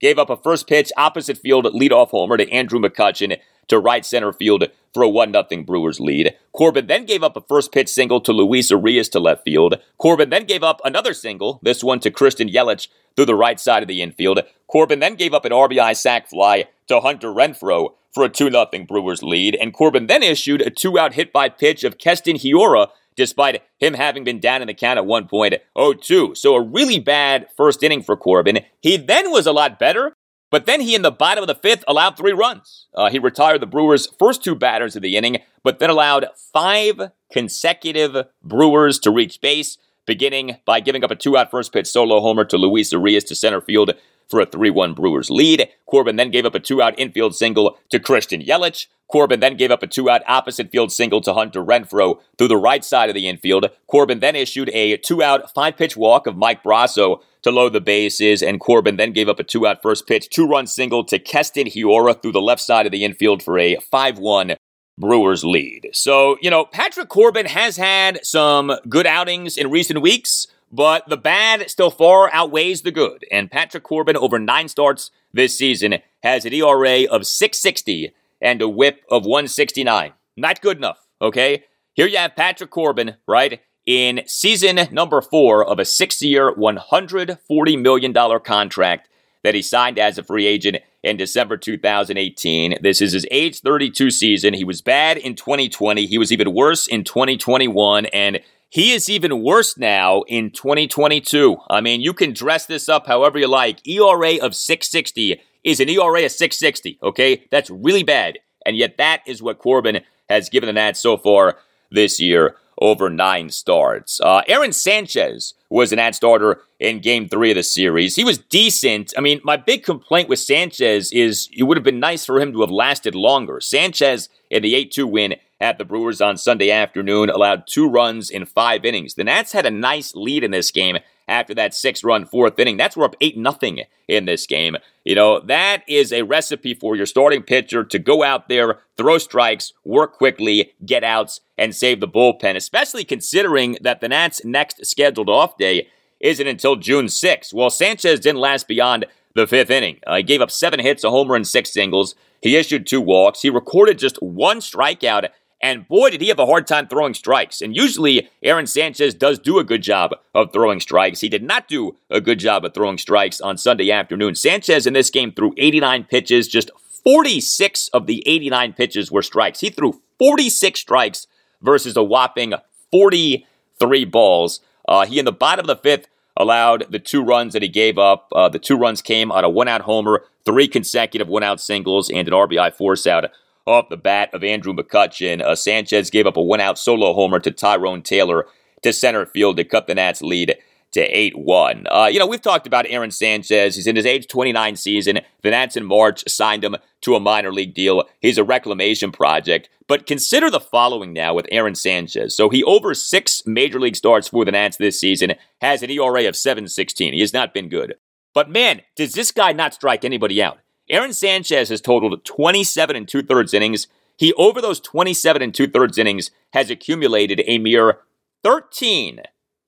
gave up a first pitch opposite field leadoff homer to Andrew McCutchen to right center field for a 1 0 Brewers lead. Corbin then gave up a first pitch single to Luis Urias to left field. Corbin then gave up another single, this one to Christian Yelich through the right side of the infield. Corbin then gave up an RBI sac fly to Hunter Renfroe for a 2 0 Brewers lead. And Corbin then issued a two out hit by pitch of Keston Hiura despite him having been down in the count at 1.02. So a really bad first inning for Corbin. He then was a lot better but then he, in the bottom of the fifth, allowed three runs. Uh, he retired the Brewers' first two batters of the inning, but then allowed five consecutive Brewers to reach base, beginning by giving up a two out first pitch solo homer to Luis Urias to center field for a 3 1 Brewers lead. Corbin then gave up a two out infield single to Christian Yelich. Corbin then gave up a two out opposite field single to Hunter Renfroe through the right side of the infield. Corbin then issued a two out five pitch walk of Mike Brosseau to load the bases, and Corbin then gave up a two out first pitch, two run single to Keston Hiura through the left side of the infield for a 5 1 Brewers lead. So, you know, Patrick Corbin has had some good outings in recent weeks, but the bad still far outweighs the good. And Patrick Corbin, over nine starts this season, has an ERA of 660 and a whip of 169. Not good enough, okay? Here you have Patrick Corbin, right? in season number four of a six year, $140 million contract that he signed as a free agent in December 2018. This is his age 32 season. He was bad in 2020. He was even worse in 2021. And he is even worse now in 2022. I mean, you can dress this up however you like. ERA of 660 is an ERA of 660, okay? That's really bad. And yet, that is what Corbin has given the Nats so far this year over nine starts. Uh, Aaron Sanchez was an ad starter in game three of the series. He was decent. I mean, my big complaint with Sanchez is it would have been nice for him to have lasted longer. Sanchez in the 8 2 win at the Brewers on Sunday afternoon allowed two runs in five innings. The Nats had a nice lead in this game after that six run fourth inning. That's we're up 8 nothing in this game. You know, that is a recipe for your starting pitcher to go out there, throw strikes, work quickly, get outs, and save the bullpen, especially considering that the Nats' next scheduled off day isn't until June 6th. Well, Sanchez didn't last beyond the fifth inning. Uh, he gave up seven hits, a homer, and six singles. He issued two walks. He recorded just one strikeout and boy, did he have a hard time throwing strikes. And usually, Aaron Sanchez does do a good job of throwing strikes. He did not do a good job of throwing strikes on Sunday afternoon. Sanchez in this game threw 89 pitches. Just 46 of the 89 pitches were strikes. He threw 46 strikes versus a whopping 43 balls. Uh, he, in the bottom of the fifth, allowed the two runs that he gave up. Uh, the two runs came on a one out homer, three consecutive one out singles, and an RBI force out off the bat of Andrew McCutchen. Uh, Sanchez gave up a one out solo homer to Tyrone Taylor to center field to cut the Nats lead to 8 1. Uh, you know, we've talked about Aaron Sanchez. He's in his age 29 season. The Nats in March signed him to a minor league deal. He's a reclamation project. But consider the following now with Aaron Sanchez. So he over six major league starts for the Nats this season, has an ERA of 716. He has not been good. But man, does this guy not strike anybody out? Aaron Sanchez has totaled 27 and two thirds innings. He, over those 27 and two thirds innings, has accumulated a mere 13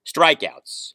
strikeouts.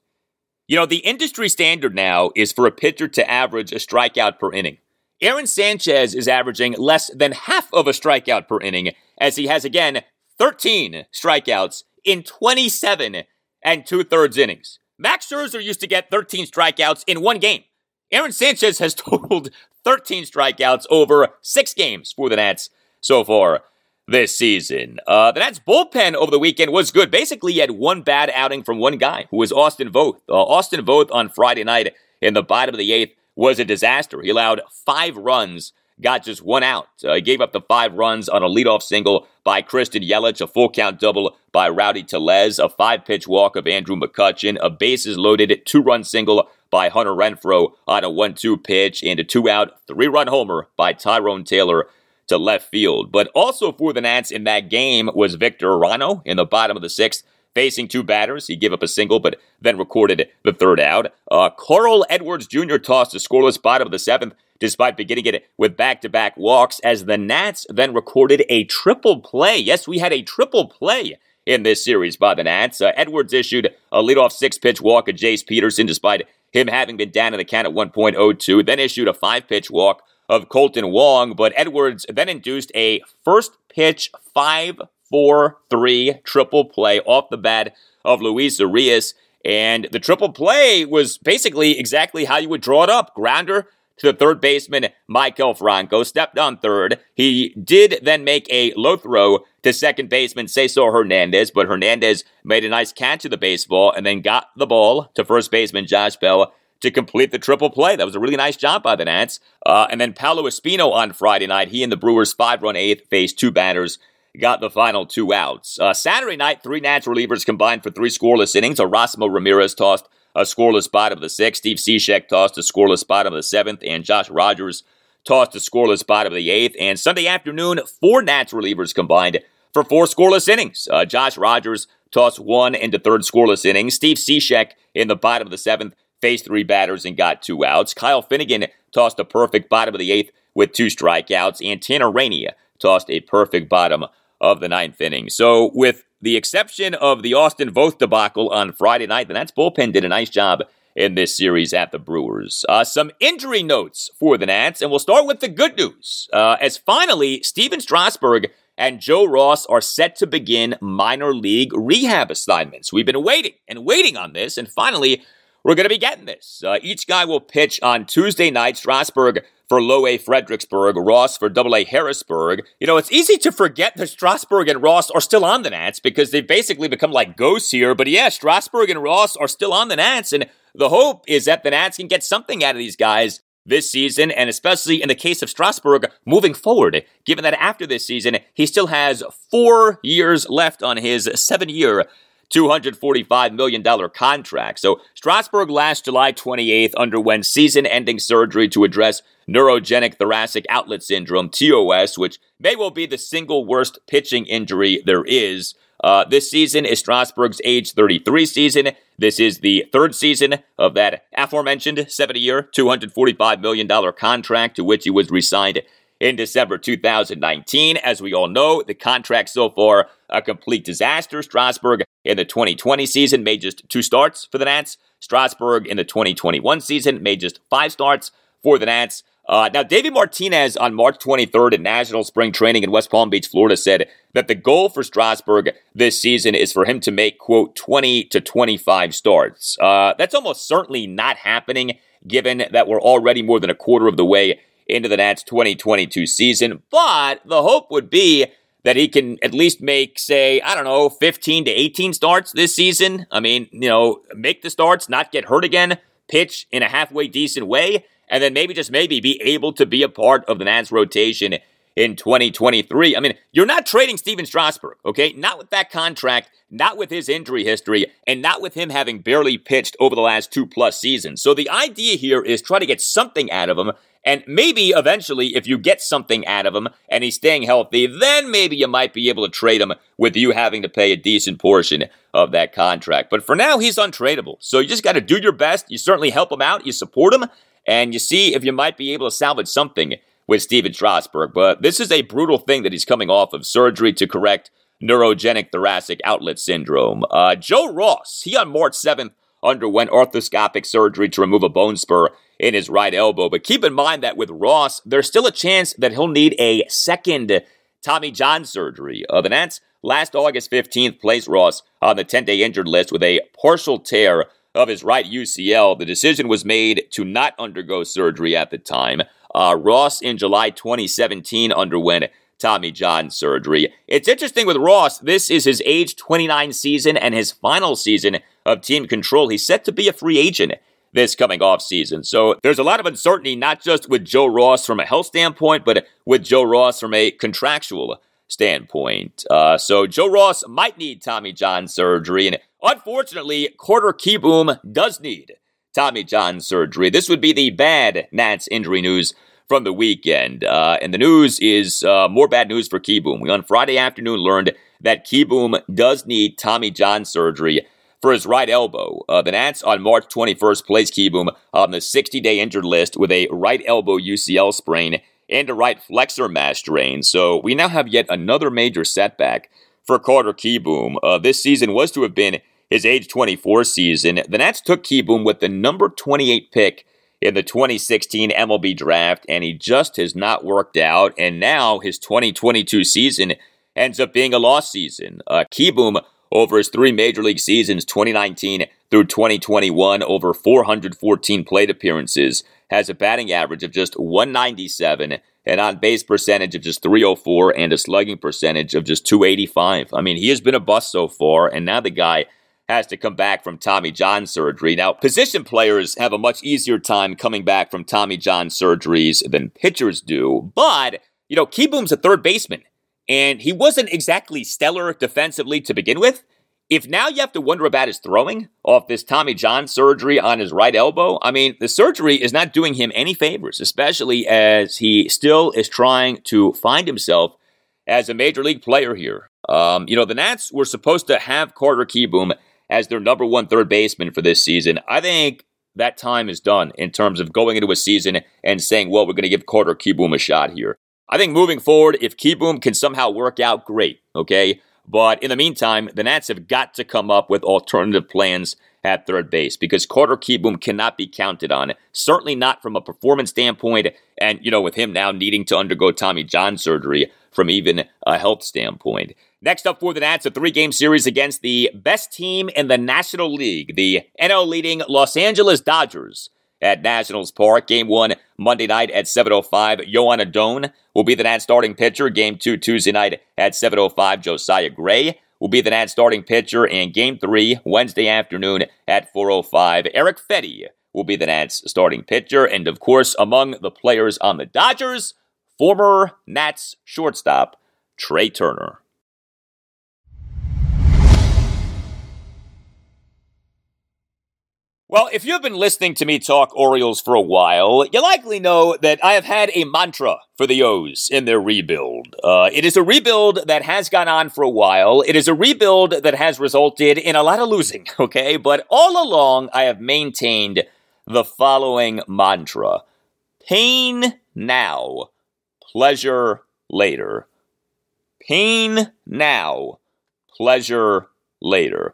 You know, the industry standard now is for a pitcher to average a strikeout per inning. Aaron Sanchez is averaging less than half of a strikeout per inning, as he has again 13 strikeouts in 27 and two thirds innings. Max Scherzer used to get 13 strikeouts in one game. Aaron Sanchez has *laughs* totaled 13 strikeouts over six games for the Nats so far this season. Uh, the Nats bullpen over the weekend was good. Basically, he had one bad outing from one guy, who was Austin Voth. Uh, Austin Voth on Friday night in the bottom of the eighth was a disaster. He allowed five runs, got just one out. Uh, he gave up the five runs on a leadoff single by Christian Yelich, a full count double by Rowdy Tellez, a five pitch walk of Andrew McCutchen, a bases loaded two run single by Hunter Renfroe on a 1 2 pitch, and a two out, three run homer by Tyrone Taylor to left field. But also for the Nats in that game was Victor Arano in the bottom of the sixth. Facing two batters, he gave up a single, but then recorded the third out. Uh, Carl Edwards Jr. tossed a scoreless bottom of the seventh, despite beginning it with back to back walks, as the Nats then recorded a triple play. Yes, we had a triple play in this series by the Nats. Uh, Edwards issued a leadoff six pitch walk at Jace Peterson despite him having been down in the count at 1.02, then issued a five pitch walk of Kolten Wong, but Edwards then induced a first pitch 5 4 3 triple play off the bat of Luis Urias. And the triple play was basically exactly how you would draw it up. Grounder to the third baseman, Maikel Franco, stepped on third. He did then make a low throw to second baseman Cesar Hernandez, but Hernandez made a nice catch of the baseball and then got the ball to first baseman Josh Bell to complete the triple play. That was a really nice job by the Nats. Uh, and then Paolo Espino on Friday night, he and the Brewers' five run eighth faced two batters got the final two outs. Uh, Saturday night, three Nats relievers combined for three scoreless innings. Erasmo Ramirez tossed a scoreless bottom of the sixth. Steve Cishek tossed a scoreless bottom of the seventh. And Josh Rogers tossed a scoreless bottom of the eighth. And Sunday afternoon, four Nats relievers combined for four scoreless innings. Uh, Josh Rogers tossed one into third scoreless innings. Steve Cishek in the bottom of the seventh faced three batters and got two outs. Kyle Finnegan tossed a perfect bottom of the eighth with two strikeouts. And Tanner Rainey tossed a perfect bottom of the ninth inning. So, with the exception of the Austin Voth debacle on Friday night, the Nats bullpen did a nice job in this series at the Brewers. Uh, some injury notes for the Nats, and we'll start with the good news. Uh, as finally, Stephen Strasburg and Joe Ross are set to begin minor league rehab assignments. We've been waiting and waiting on this, and finally, we're going to be getting this. Uh, each guy will pitch on Tuesday night. Strasburg for Low A Fredericksburg, Ross for Double A Harrisburg. You know, it's easy to forget that Strasburg and Ross are still on the Nats because they've basically become like ghosts here. But yeah, Strasburg and Ross are still on the Nats, and the hope is that the Nats can get something out of these guys this season, and especially in the case of Strasburg moving forward, given that after this season, he still has four years left on his seven year $245 million contract. So Strasburg last July 28th underwent season ending surgery to address neurogenic thoracic outlet syndrome, TOS, which may well be the single worst pitching injury there is. Uh, this season is Strasburg's age 33 season. This is the third season of that aforementioned 70 year, $245 million contract to which he was resigned in December 2019. As we all know, the contract so far a complete disaster. Strasburg in the 2020 season made just two starts for the Nats. Strasburg in the 2021 season made just five starts for the Nats. Uh, now, David Martinez on March 23rd at National Spring Training in West Palm Beach, Florida, said that the goal for Strasburg this season is for him to make, quote, 20 to 25 starts. Uh, that's almost certainly not happening, given that we're already more than a quarter of the way into the Nats 2022 season. But the hope would be that he can at least make, say, I don't know, 15 to 18 starts this season. I mean, you know, make the starts, not get hurt again, pitch in a halfway decent way and then maybe just maybe be able to be a part of the Nats rotation in 2023. I mean, you're not trading Stephen Strasburg, okay? Not with that contract, not with his injury history, and not with him having barely pitched over the last two plus seasons. So the idea here is try to get something out of him. And maybe eventually, if you get something out of him and he's staying healthy, then maybe you might be able to trade him with you having to pay a decent portion of that contract. But for now, he's untradeable. So you just got to do your best. You certainly help him out, you support him, and you see if you might be able to salvage something with Stephen Strasburg. But this is a brutal thing that he's coming off of surgery to correct neurogenic thoracic outlet syndrome. Uh, Joe Ross, he on March 7th underwent arthroscopic surgery to remove a bone spur in his right elbow. But keep in mind that with Ross, there's still a chance that he'll need a second Tommy John surgery. Uh, the Nats last August 15th placed Ross on the 10 day injured list with a partial tear of his right UCL. The decision was made to not undergo surgery at the time. Uh, Ross in July 2017 underwent Tommy John surgery. It's interesting with Ross, this is his age 29 season and his final season of team control. He's set to be a free agent this coming off season. So there's a lot of uncertainty, not just with Joe Ross from a health standpoint, but with Joe Ross from a contractual standpoint. Uh, so Joe Ross might need Tommy John surgery, and unfortunately, Carter Kieboom does need Tommy John surgery. This would be the bad Nats injury news from the weekend, uh, and the news is uh, more bad news for Kieboom. We on Friday afternoon learned that Kieboom does need Tommy John surgery for his right elbow. Uh, the Nats on March 21st placed Kieboom on the 60-day injured list with a right elbow UCL sprain and a right flexor mass strain. So we now have yet another major setback for Carter Kieboom. Uh, this season was to have been his age 24 season. The Nats took Kieboom with the number 28 pick in the 2016 MLB draft, and he just has not worked out. And now his 2022 season ends up being a lost season. Uh, over his three major league seasons, 2019 through 2021, over 414 plate appearances, has a batting average of just 197, an on base percentage of just 304, and a slugging percentage of just 285. I mean, he has been a bust so far, and now the guy has to come back from Tommy John surgery. Now, position players have a much easier time coming back from Tommy John surgeries than pitchers do, but, you know, Kieboom's a third baseman and he wasn't exactly stellar defensively to begin with. If now you have to wonder about his throwing off this Tommy John surgery on his right elbow, I mean, the surgery is not doing him any favors, especially as he still is trying to find himself as a major league player here. Um, you know, the Nats were supposed to have Carter Kieboom as their number one third baseman for this season. I think that time is done in terms of going into a season and saying, well, we're going to give Carter Kieboom a shot here. I think moving forward, if Kieboom can somehow work out, great, okay? But in the meantime, the Nats have got to come up with alternative plans at third base because Carter Kieboom cannot be counted on. Certainly not from a performance standpoint, and you know, with him now needing to undergo Tommy John surgery from even a health standpoint. Next up for the Nats, a three game series against the best team in the National League, the NL leading Los Angeles Dodgers at Nationals Park. Game one, Monday night at 7.05. Joan Adon will be the Nats starting pitcher. Game two, Tuesday night at 7.05. Josiah Gray will be the Nats starting pitcher. And game three, Wednesday afternoon at 4.05. Erick Fedde will be the Nats starting pitcher. And of course, among the players on the Dodgers, former Nats shortstop Trea Turner. Well, if you've been listening to me talk Orioles for a while, you likely know that I have had a mantra for the O's in their rebuild. Uh, it is a rebuild that has gone on for a while. It is a rebuild that has resulted in a lot of losing, *laughs* okay? But all along, I have maintained the following mantra Pain now, pleasure later. Pain now, pleasure later.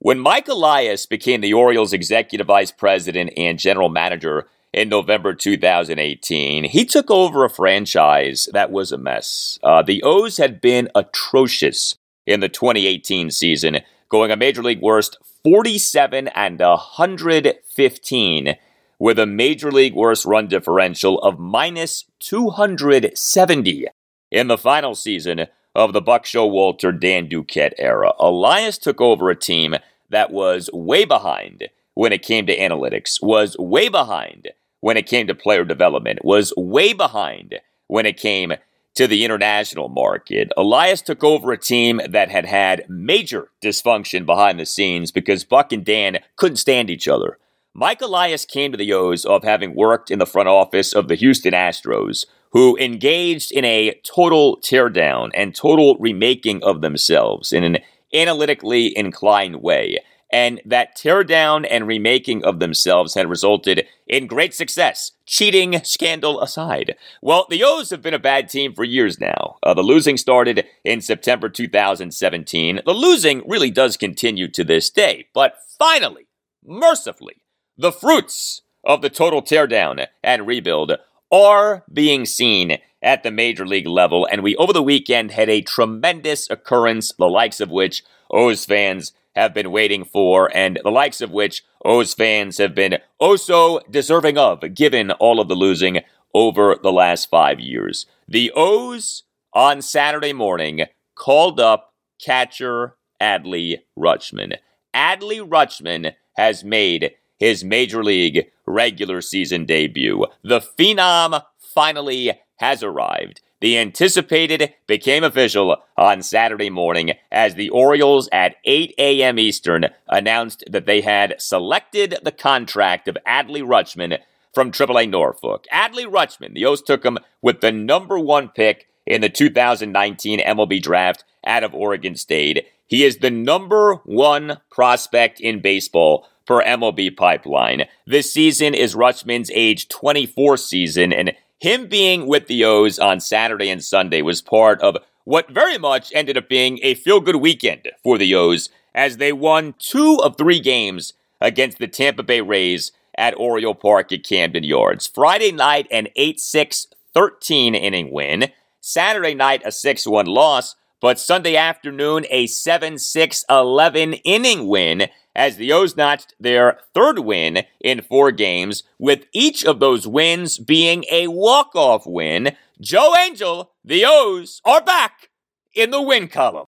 When Mike Elias became the Orioles executive vice president and general manager in November 2018, he took over a franchise that was a mess. Uh, the O's had been atrocious in the 2018 season, going a major league worst 47 and 115 with a major league worst run differential of minus 270 in the final season of the Buck Showalter Dan Duquette era. Elias took over a team that was way behind when it came to analytics, was way behind when it came to player development, was way behind when it came to the international market. Elias took over a team that had had major dysfunction behind the scenes because Buck and Dan couldn't stand each other. Mike Elias came to the O's of having worked in the front office of the Houston Astros, who engaged in a total teardown and total remaking of themselves in an analytically inclined way. And that teardown and remaking of themselves had resulted in great success, cheating scandal aside. Well, the O's have been a bad team for years now. Uh, the losing started in September 2017. The losing really does continue to this day. But finally, mercifully, the fruits of the total teardown and rebuild are being seen at the major league level, and we over the weekend had a tremendous occurrence, the likes of which O's fans have been waiting for, and the likes of which O's fans have been oh so deserving of, given all of the losing over the last five years. The O's on Saturday morning called up catcher Adley Rutschman. Adley Rutschman has made his major league regular season debut. The Phenom finally has arrived. The anticipated became official on Saturday morning as the Orioles at 8 a.m. Eastern announced that they had selected the contract of Adley Rutschman from AAA Norfolk. Adley Rutschman, the O's took him with the number one pick in the 2019 MLB draft out of Oregon State. He is the number one prospect in baseball per MLB pipeline. This season is Rutschman's age 24 season, and him being with the O's on Saturday and Sunday was part of what very much ended up being a feel good weekend for the O's as they won two of three games against the Tampa Bay Rays at Oriole Park at Camden Yards. Friday night, an 8 6 13 inning win. Saturday night, a 6 1 loss. But Sunday afternoon, a 7 6 11 inning win as the O's notched their third win in four games, with each of those wins being a walk off win. Joe Angel, the O's are back in the win column.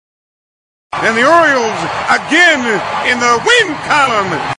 And the Orioles again in the win column.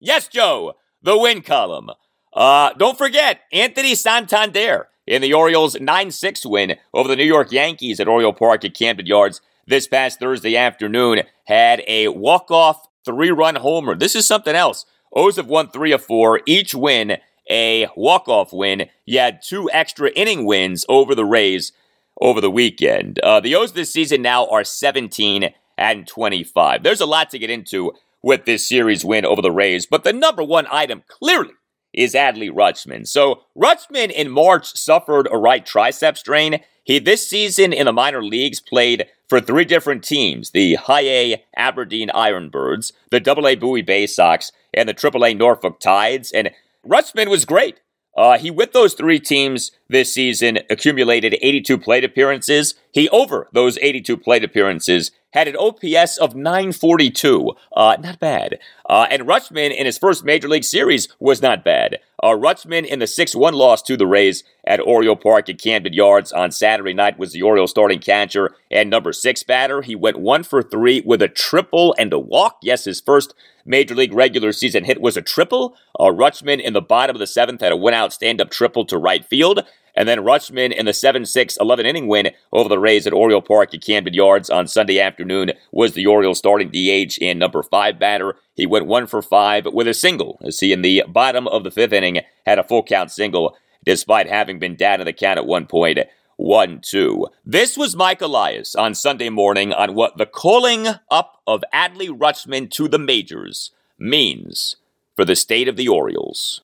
Yes, Joe, the win column. Uh, don't forget Anthony Santander in the Orioles' 9 6 win over the New York Yankees at Oriole Park at Camden Yards this past Thursday afternoon had a walk off three run homer. This is something else. O's have won three of four, each win a walk off win. You had two extra inning wins over the Rays over the weekend. Uh, the O's this season now are 17 and 25. There's a lot to get into with this series win over the Rays, but the number one item clearly is Adley Rutschman. So Rutschman in March suffered a right tricep strain. He this season in the minor leagues played for three different teams the High A Aberdeen Ironbirds, the Double A Bowie Bay Sox, and the Triple A Norfolk Tides. And Rutschman was great. Uh, he, with those three teams this season, accumulated 82 plate appearances. He, over those 82 plate appearances, had an OPS of 942. Uh, not bad. Uh, and Rutschman in his first major league series was not bad. Uh, Rutschman in the 6-1 loss to the Rays at Oriole Park at Camden Yards on Saturday night was the Orioles starting catcher and number six batter. He went one for three with a triple and a walk. Yes, his first major league regular season hit was a triple. Uh, Rutschman in the bottom of the seventh had a one-out stand-up triple to right field. And then Rutschman in the 7 6 11 inning win over the Rays at Oriole Park at Camden Yards on Sunday afternoon was the Orioles starting DH and number 5 batter. He went 1 for 5 with a single, as he in the bottom of the fifth inning had a full count single despite having been down in the count at one point. 1 2. This was Mike Elias on Sunday morning on what the calling up of Adley Rutschman to the majors means for the state of the Orioles.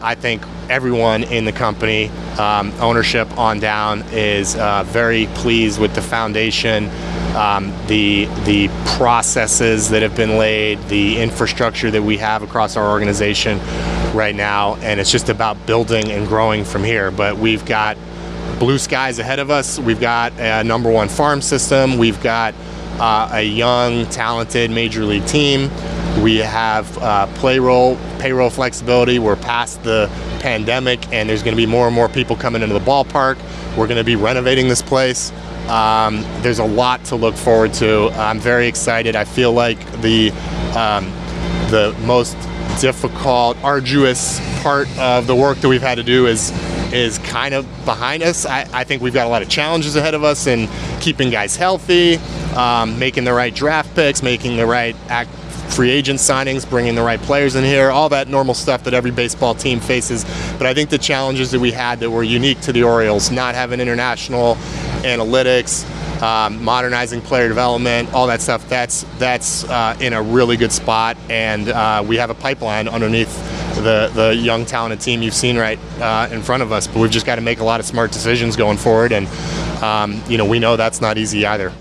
I think everyone in the company, um, ownership on down, is uh, very pleased with the foundation, um, the the processes that have been laid, the infrastructure that we have across our organization right now, and it's just about building and growing from here. But we've got blue skies ahead of us. We've got a number one farm system. We've got uh, a young, talented major league team. We have uh, payroll payroll flexibility. We're past the pandemic, and there's going to be more and more people coming into the ballpark. We're going to be renovating this place. Um, there's a lot to look forward to. I'm very excited. I feel like the um, the most difficult, arduous part of the work that we've had to do is is kind of behind us. I, I think we've got a lot of challenges ahead of us in keeping guys healthy, um, making the right draft picks, making the right act, free agent signings, bringing the right players in here, all that normal stuff that every baseball team faces. But I think the challenges that we had that were unique to the Orioles, not having international analytics, um, modernizing player development, all that stuff. That's that's uh, in a really good spot, and uh, we have a pipeline underneath the the young talented team you've seen right uh, in front of us. But we've just got to make a lot of smart decisions going forward, and um, you know we know that's not easy either.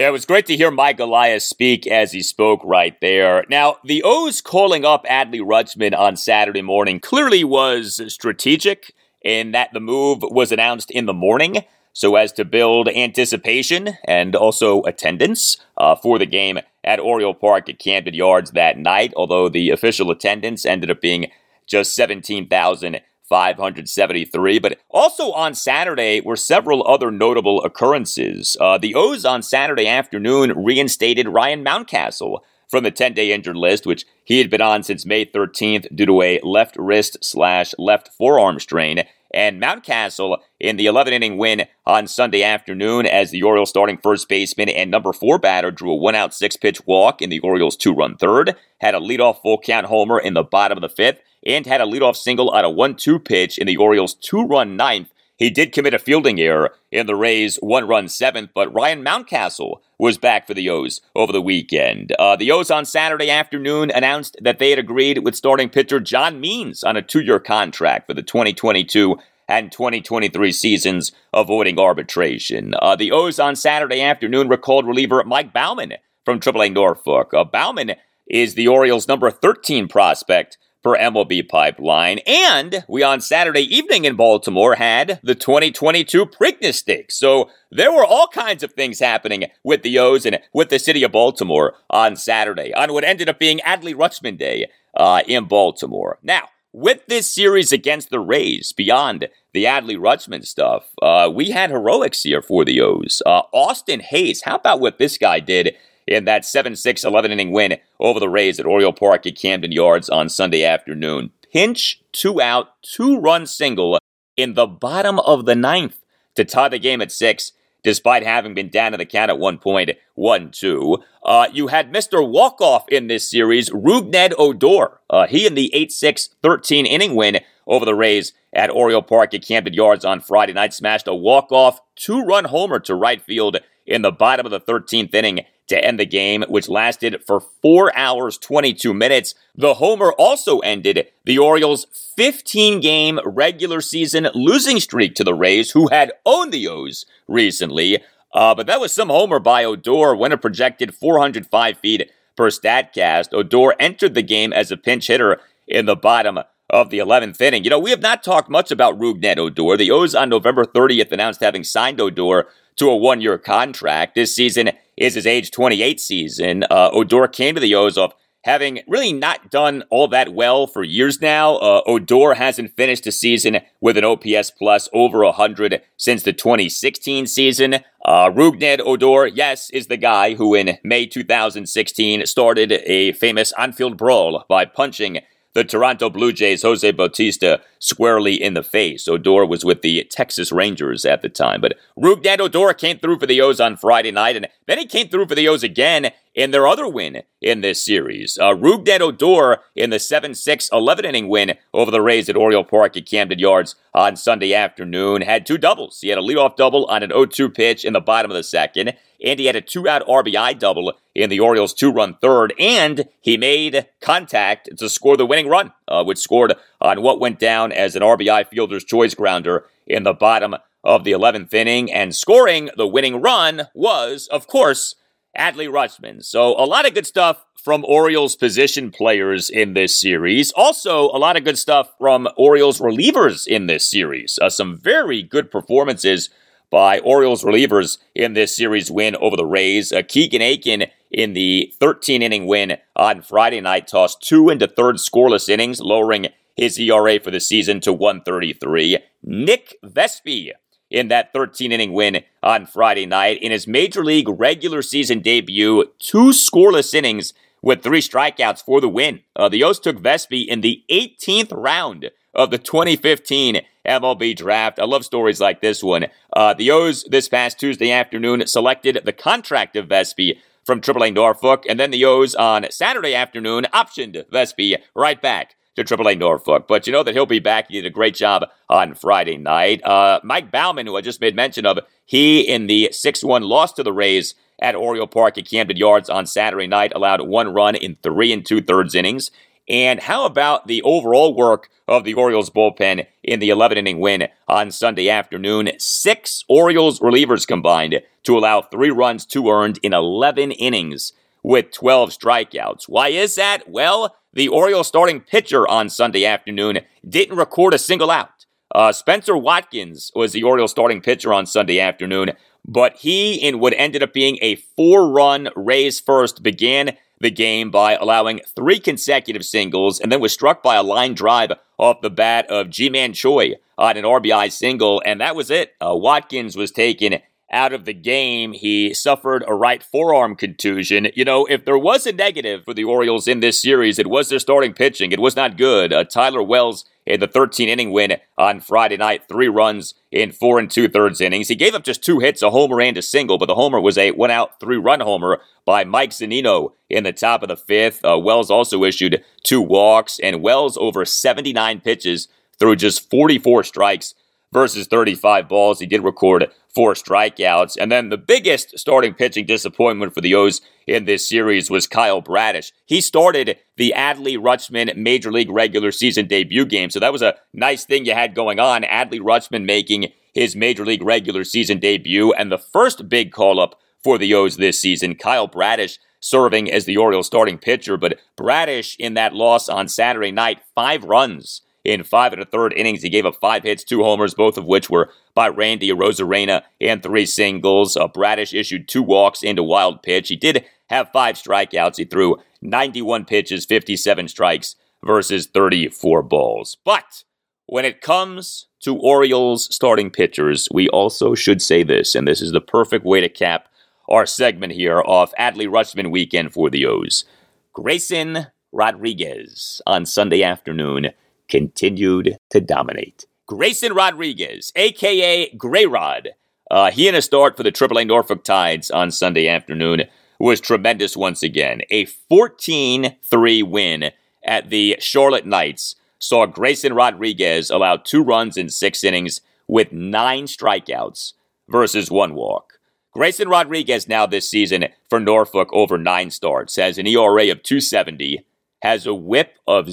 Yeah, it was great to hear Mike Elias speak as he spoke right there. Now, the O's calling up Adley Rutschman on Saturday morning clearly was strategic in that the move was announced in the morning so as to build anticipation and also attendance uh, for the game at Oriole Park at Camden Yards that night, although the official attendance ended up being just 17,000 573. But also on Saturday were several other notable occurrences. Uh, the O's on Saturday afternoon reinstated Ryan Mountcastle from the 10 day injured list, which he had been on since May 13th due to a left wrist slash left forearm strain. And Mountcastle in the 11 inning win on Sunday afternoon as the Orioles starting first baseman and number four batter drew a one out six pitch walk in the Orioles two run third, had a leadoff full count homer in the bottom of the fifth, and had a leadoff single on a 1 2 pitch in the Orioles' two run ninth. He did commit a fielding error in the Rays' one run seventh, but Ryan Mountcastle was back for the O's over the weekend. Uh, the O's on Saturday afternoon announced that they had agreed with starting pitcher John Means on a two year contract for the 2022 and 2023 seasons avoiding arbitration. Uh, the O's on Saturday afternoon recalled reliever Mike Baumann from AAA Norfolk. Uh, Baumann is the Orioles' number 13 prospect per MLB pipeline. And we on Saturday evening in Baltimore had the 2022 Preakness Stakes. So there were all kinds of things happening with the O's and with the city of Baltimore on Saturday on what ended up being Adley Rutschman Day uh, in Baltimore. Now, with this series against the Rays, beyond the Adley Rutschman stuff, uh, we had heroics here for the O's. Uh, Austin Hays, how about what this guy did in that 7 6 11 inning win over the Rays at Oriole Park at Camden Yards on Sunday afternoon? Pinch, two out, two run single in the bottom of the ninth to tie the game at six despite having been down in the count at one point, 1 2. Uh, you had Mr. Walkoff in this series, Rougned Odor. Uh, he in the 8 6 13 inning win over the Rays at Oriole Park at Camden Yards on Friday night smashed a walk-off two-run homer to right field in the bottom of the 13th inning to end the game, which lasted for 4 hours 22 minutes. The homer also ended the Orioles' 15 game regular season losing streak to the Rays, who had owned the O's recently. Uh, but that was some homer by Odor when a projected 405 feet per StatCast. Odor entered the game as a pinch hitter in the bottom of the 11th inning. You know, we have not talked much about Rougned Odor. The O's on November 30th announced having signed Odor to a one year contract. This season is his age 28 season. Uh, Odor came to the O's off having really not done all that well for years now. Uh, Odor hasn't finished a season with an OPS plus over 100 since the 2016 season. Uh, Rougned Odor, yes, is the guy who in May 2016 started a famous on-field brawl by punching the Toronto Blue Jays' Jose Bautista squarely in the face. Odor was with the Texas Rangers at the time. But Rougned Odor came through for the O's on Friday night, and then he came through for the O's again in their other win in this series. Uh, Rougned Odor in the 7 6 11 inning win over the Rays at Oriole Park at Camden Yards on Sunday afternoon had two doubles. He had a leadoff double on an 0 2 pitch in the bottom of the second and he had a two out RBI double in the Orioles' two run third, and he made contact to score the winning run, uh, which scored on what went down as an RBI fielder's choice grounder in the bottom of the 11th inning. And scoring the winning run was, of course, Adley Rutschman. So a lot of good stuff from Orioles position players in this series. Also, a lot of good stuff from Orioles relievers in this series. Uh, some very good performances by Orioles relievers in this series win over the Rays. Uh, Keegan Akin in the 13 inning win on Friday night tossed two into third scoreless innings, lowering his ERA for the season to 133. Nick Vespi in that 13 inning win on Friday night. In his major league regular season debut, two scoreless innings with three strikeouts for the win. Uh, the O's took Vespi in the 18th round of the 2015 MLB draft. I love stories like this one. Uh, the O's this past Tuesday afternoon selected the contract of Vespi from AAA Norfolk, and then the O's on Saturday afternoon optioned Vespi right back to AAA Norfolk. But you know that he'll be back. He did a great job on Friday night. Uh, Mike Baumann, who I just made mention of, he in the 6 1 loss to the Rays at Oriole Park at Camden Yards on Saturday night allowed one run in three and two thirds innings. And how about the overall work of the Orioles bullpen in the 11 inning win on Sunday afternoon? Six Orioles relievers combined to allow three runs, two earned in 11 innings with 12 strikeouts. Why is that? Well, the Orioles starting pitcher on Sunday afternoon didn't record a single out. Uh, Spencer Watkins was the Orioles starting pitcher on Sunday afternoon, but he, in what ended up being a four run Rays first, began the game by allowing three consecutive singles and then was struck by a line drive off the bat of Ji-Man Choi on an RBI single, and that was it. Uh, Watkins was taken out of the game. He suffered a right forearm contusion. You know, if there was a negative for the Orioles in this series, it was their starting pitching. It was not good. Uh, Tyler Wells in the 13 inning win on Friday night, three runs in four and two thirds innings. He gave up just two hits, a homer and a single, but the homer was a one out, three run homer by Mike Zunino in the top of the fifth. Uh, Wells also issued two walks, and Wells over 79 pitches through just 44 strikes versus 35 balls. He did record four strikeouts. And then the biggest starting pitching disappointment for the O's in this series was Kyle Bradish. He started the Adley Rutschman Major League regular season debut game. So that was a nice thing you had going on. Adley Rutschman making his Major League regular season debut and the first big call up for the O's this season. Kyle Bradish serving as the Orioles starting pitcher, but Bradish in that loss on Saturday night, five runs in five and a third innings. He gave up five hits, two homers, both of which were by Randy Arozarena, and three singles. Uh, Bradish issued two walks into wild pitch. He did have five strikeouts. He threw 91 pitches, 57 strikes versus 34 balls. But when it comes to Orioles starting pitchers, we also should say this, and this is the perfect way to cap our segment here off Adley Rutschman weekend for the O's. Grayson Rodriguez on Sunday afternoon continued to dominate. Grayson Rodriguez, aka Gray Rod, uh, he in a start for the AAA Norfolk Tides on Sunday afternoon was tremendous once again. A 14 3 win at the Charlotte Knights saw Grayson Rodriguez allow two runs in six innings with nine strikeouts versus one walk. Grayson Rodriguez now this season for Norfolk over nine starts has an ERA of 270, has a whip of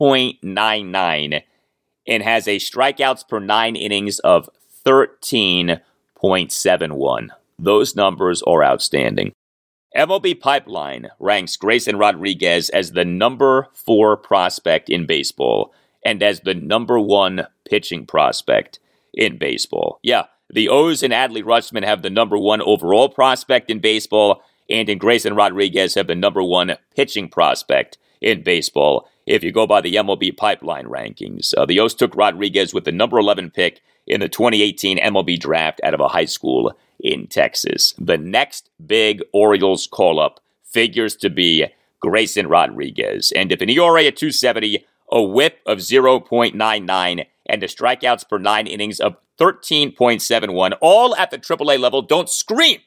0.99, and has a strikeouts per nine innings of 13.71. Those numbers are outstanding. MLB Pipeline ranks Grayson Rodriguez as the number four prospect in baseball and as the number one pitching prospect in baseball. Yeah, the O's and Adley Rutschman have the number one overall prospect in baseball, and in Grayson Rodriguez have the number one pitching prospect in baseball. If you go by the MLB pipeline rankings, uh, the O's took Rodriguez with the number 11 pick in the 2018 MLB draft out of a high school in Texas. The next big Orioles call up figures to be Grayson Rodriguez. And if an ERA at 270, a whip of 0.99, and the strikeouts per nine innings of 13.71, all at the AAA level, don't scream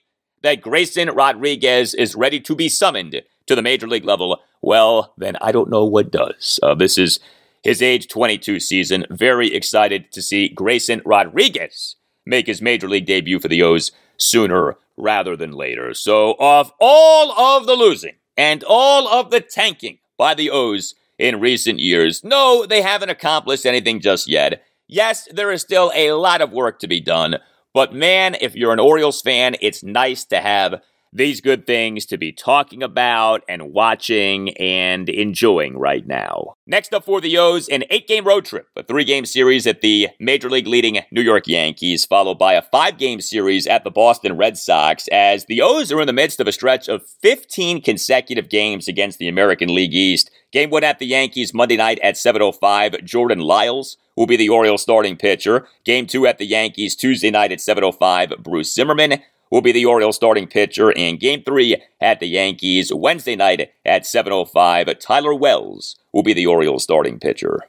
that Grayson Rodriguez is ready to be summoned to the major league level. Well, then I don't know what does. Uh, this is his age 22 season. Very excited to see Grayson Rodriguez make his major league debut for the O's sooner rather than later. So, of all of the losing and all of the tanking by the O's in recent years, no, they haven't accomplished anything just yet. Yes, there is still a lot of work to be done, but man, if you're an Orioles fan, it's nice to have these good things to be talking about and watching and enjoying right now. Next up for the O's, an eight game road trip, a three game series at the Major League leading New York Yankees, followed by a five game series at the Boston Red Sox, as the O's are in the midst of a stretch of 15 consecutive games against the American League East. Game one at the Yankees Monday night at 7.05. Jordan Lyles will be the Orioles starting pitcher. Game two at the Yankees Tuesday night at 7.05. Bruce Zimmermann will be the Orioles starting pitcher. in game three at the Yankees Wednesday night at 7.05. Tyler Wells will be the Orioles starting pitcher.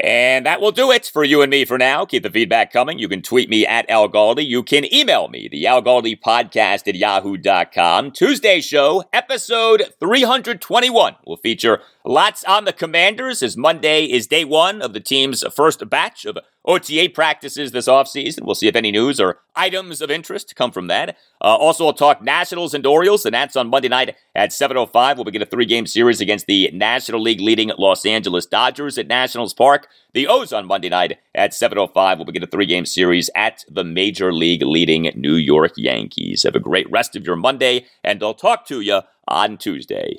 And that will do it for you and me for now. Keep the feedback coming. You can tweet me at Al Galdi. You can email me, the Al Galdi podcast at yahoo.com. Tuesday show, episode 321, will feature lots on the commanders as Monday is day one of the team's first batch of OTA practices this offseason. We'll see if any news or items of interest come from that. Uh, also, I'll talk Nationals and Orioles, and that's on Monday night at 7.05. We'll begin a three-game series against the National League leading Los Angeles Dodgers at Nationals Park. The O's on Monday night at 7.05. We'll begin a three-game series at the Major League leading New York Yankees. Have a great rest of your Monday, and I'll talk to you on Tuesday.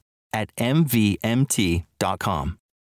at MVMT.com.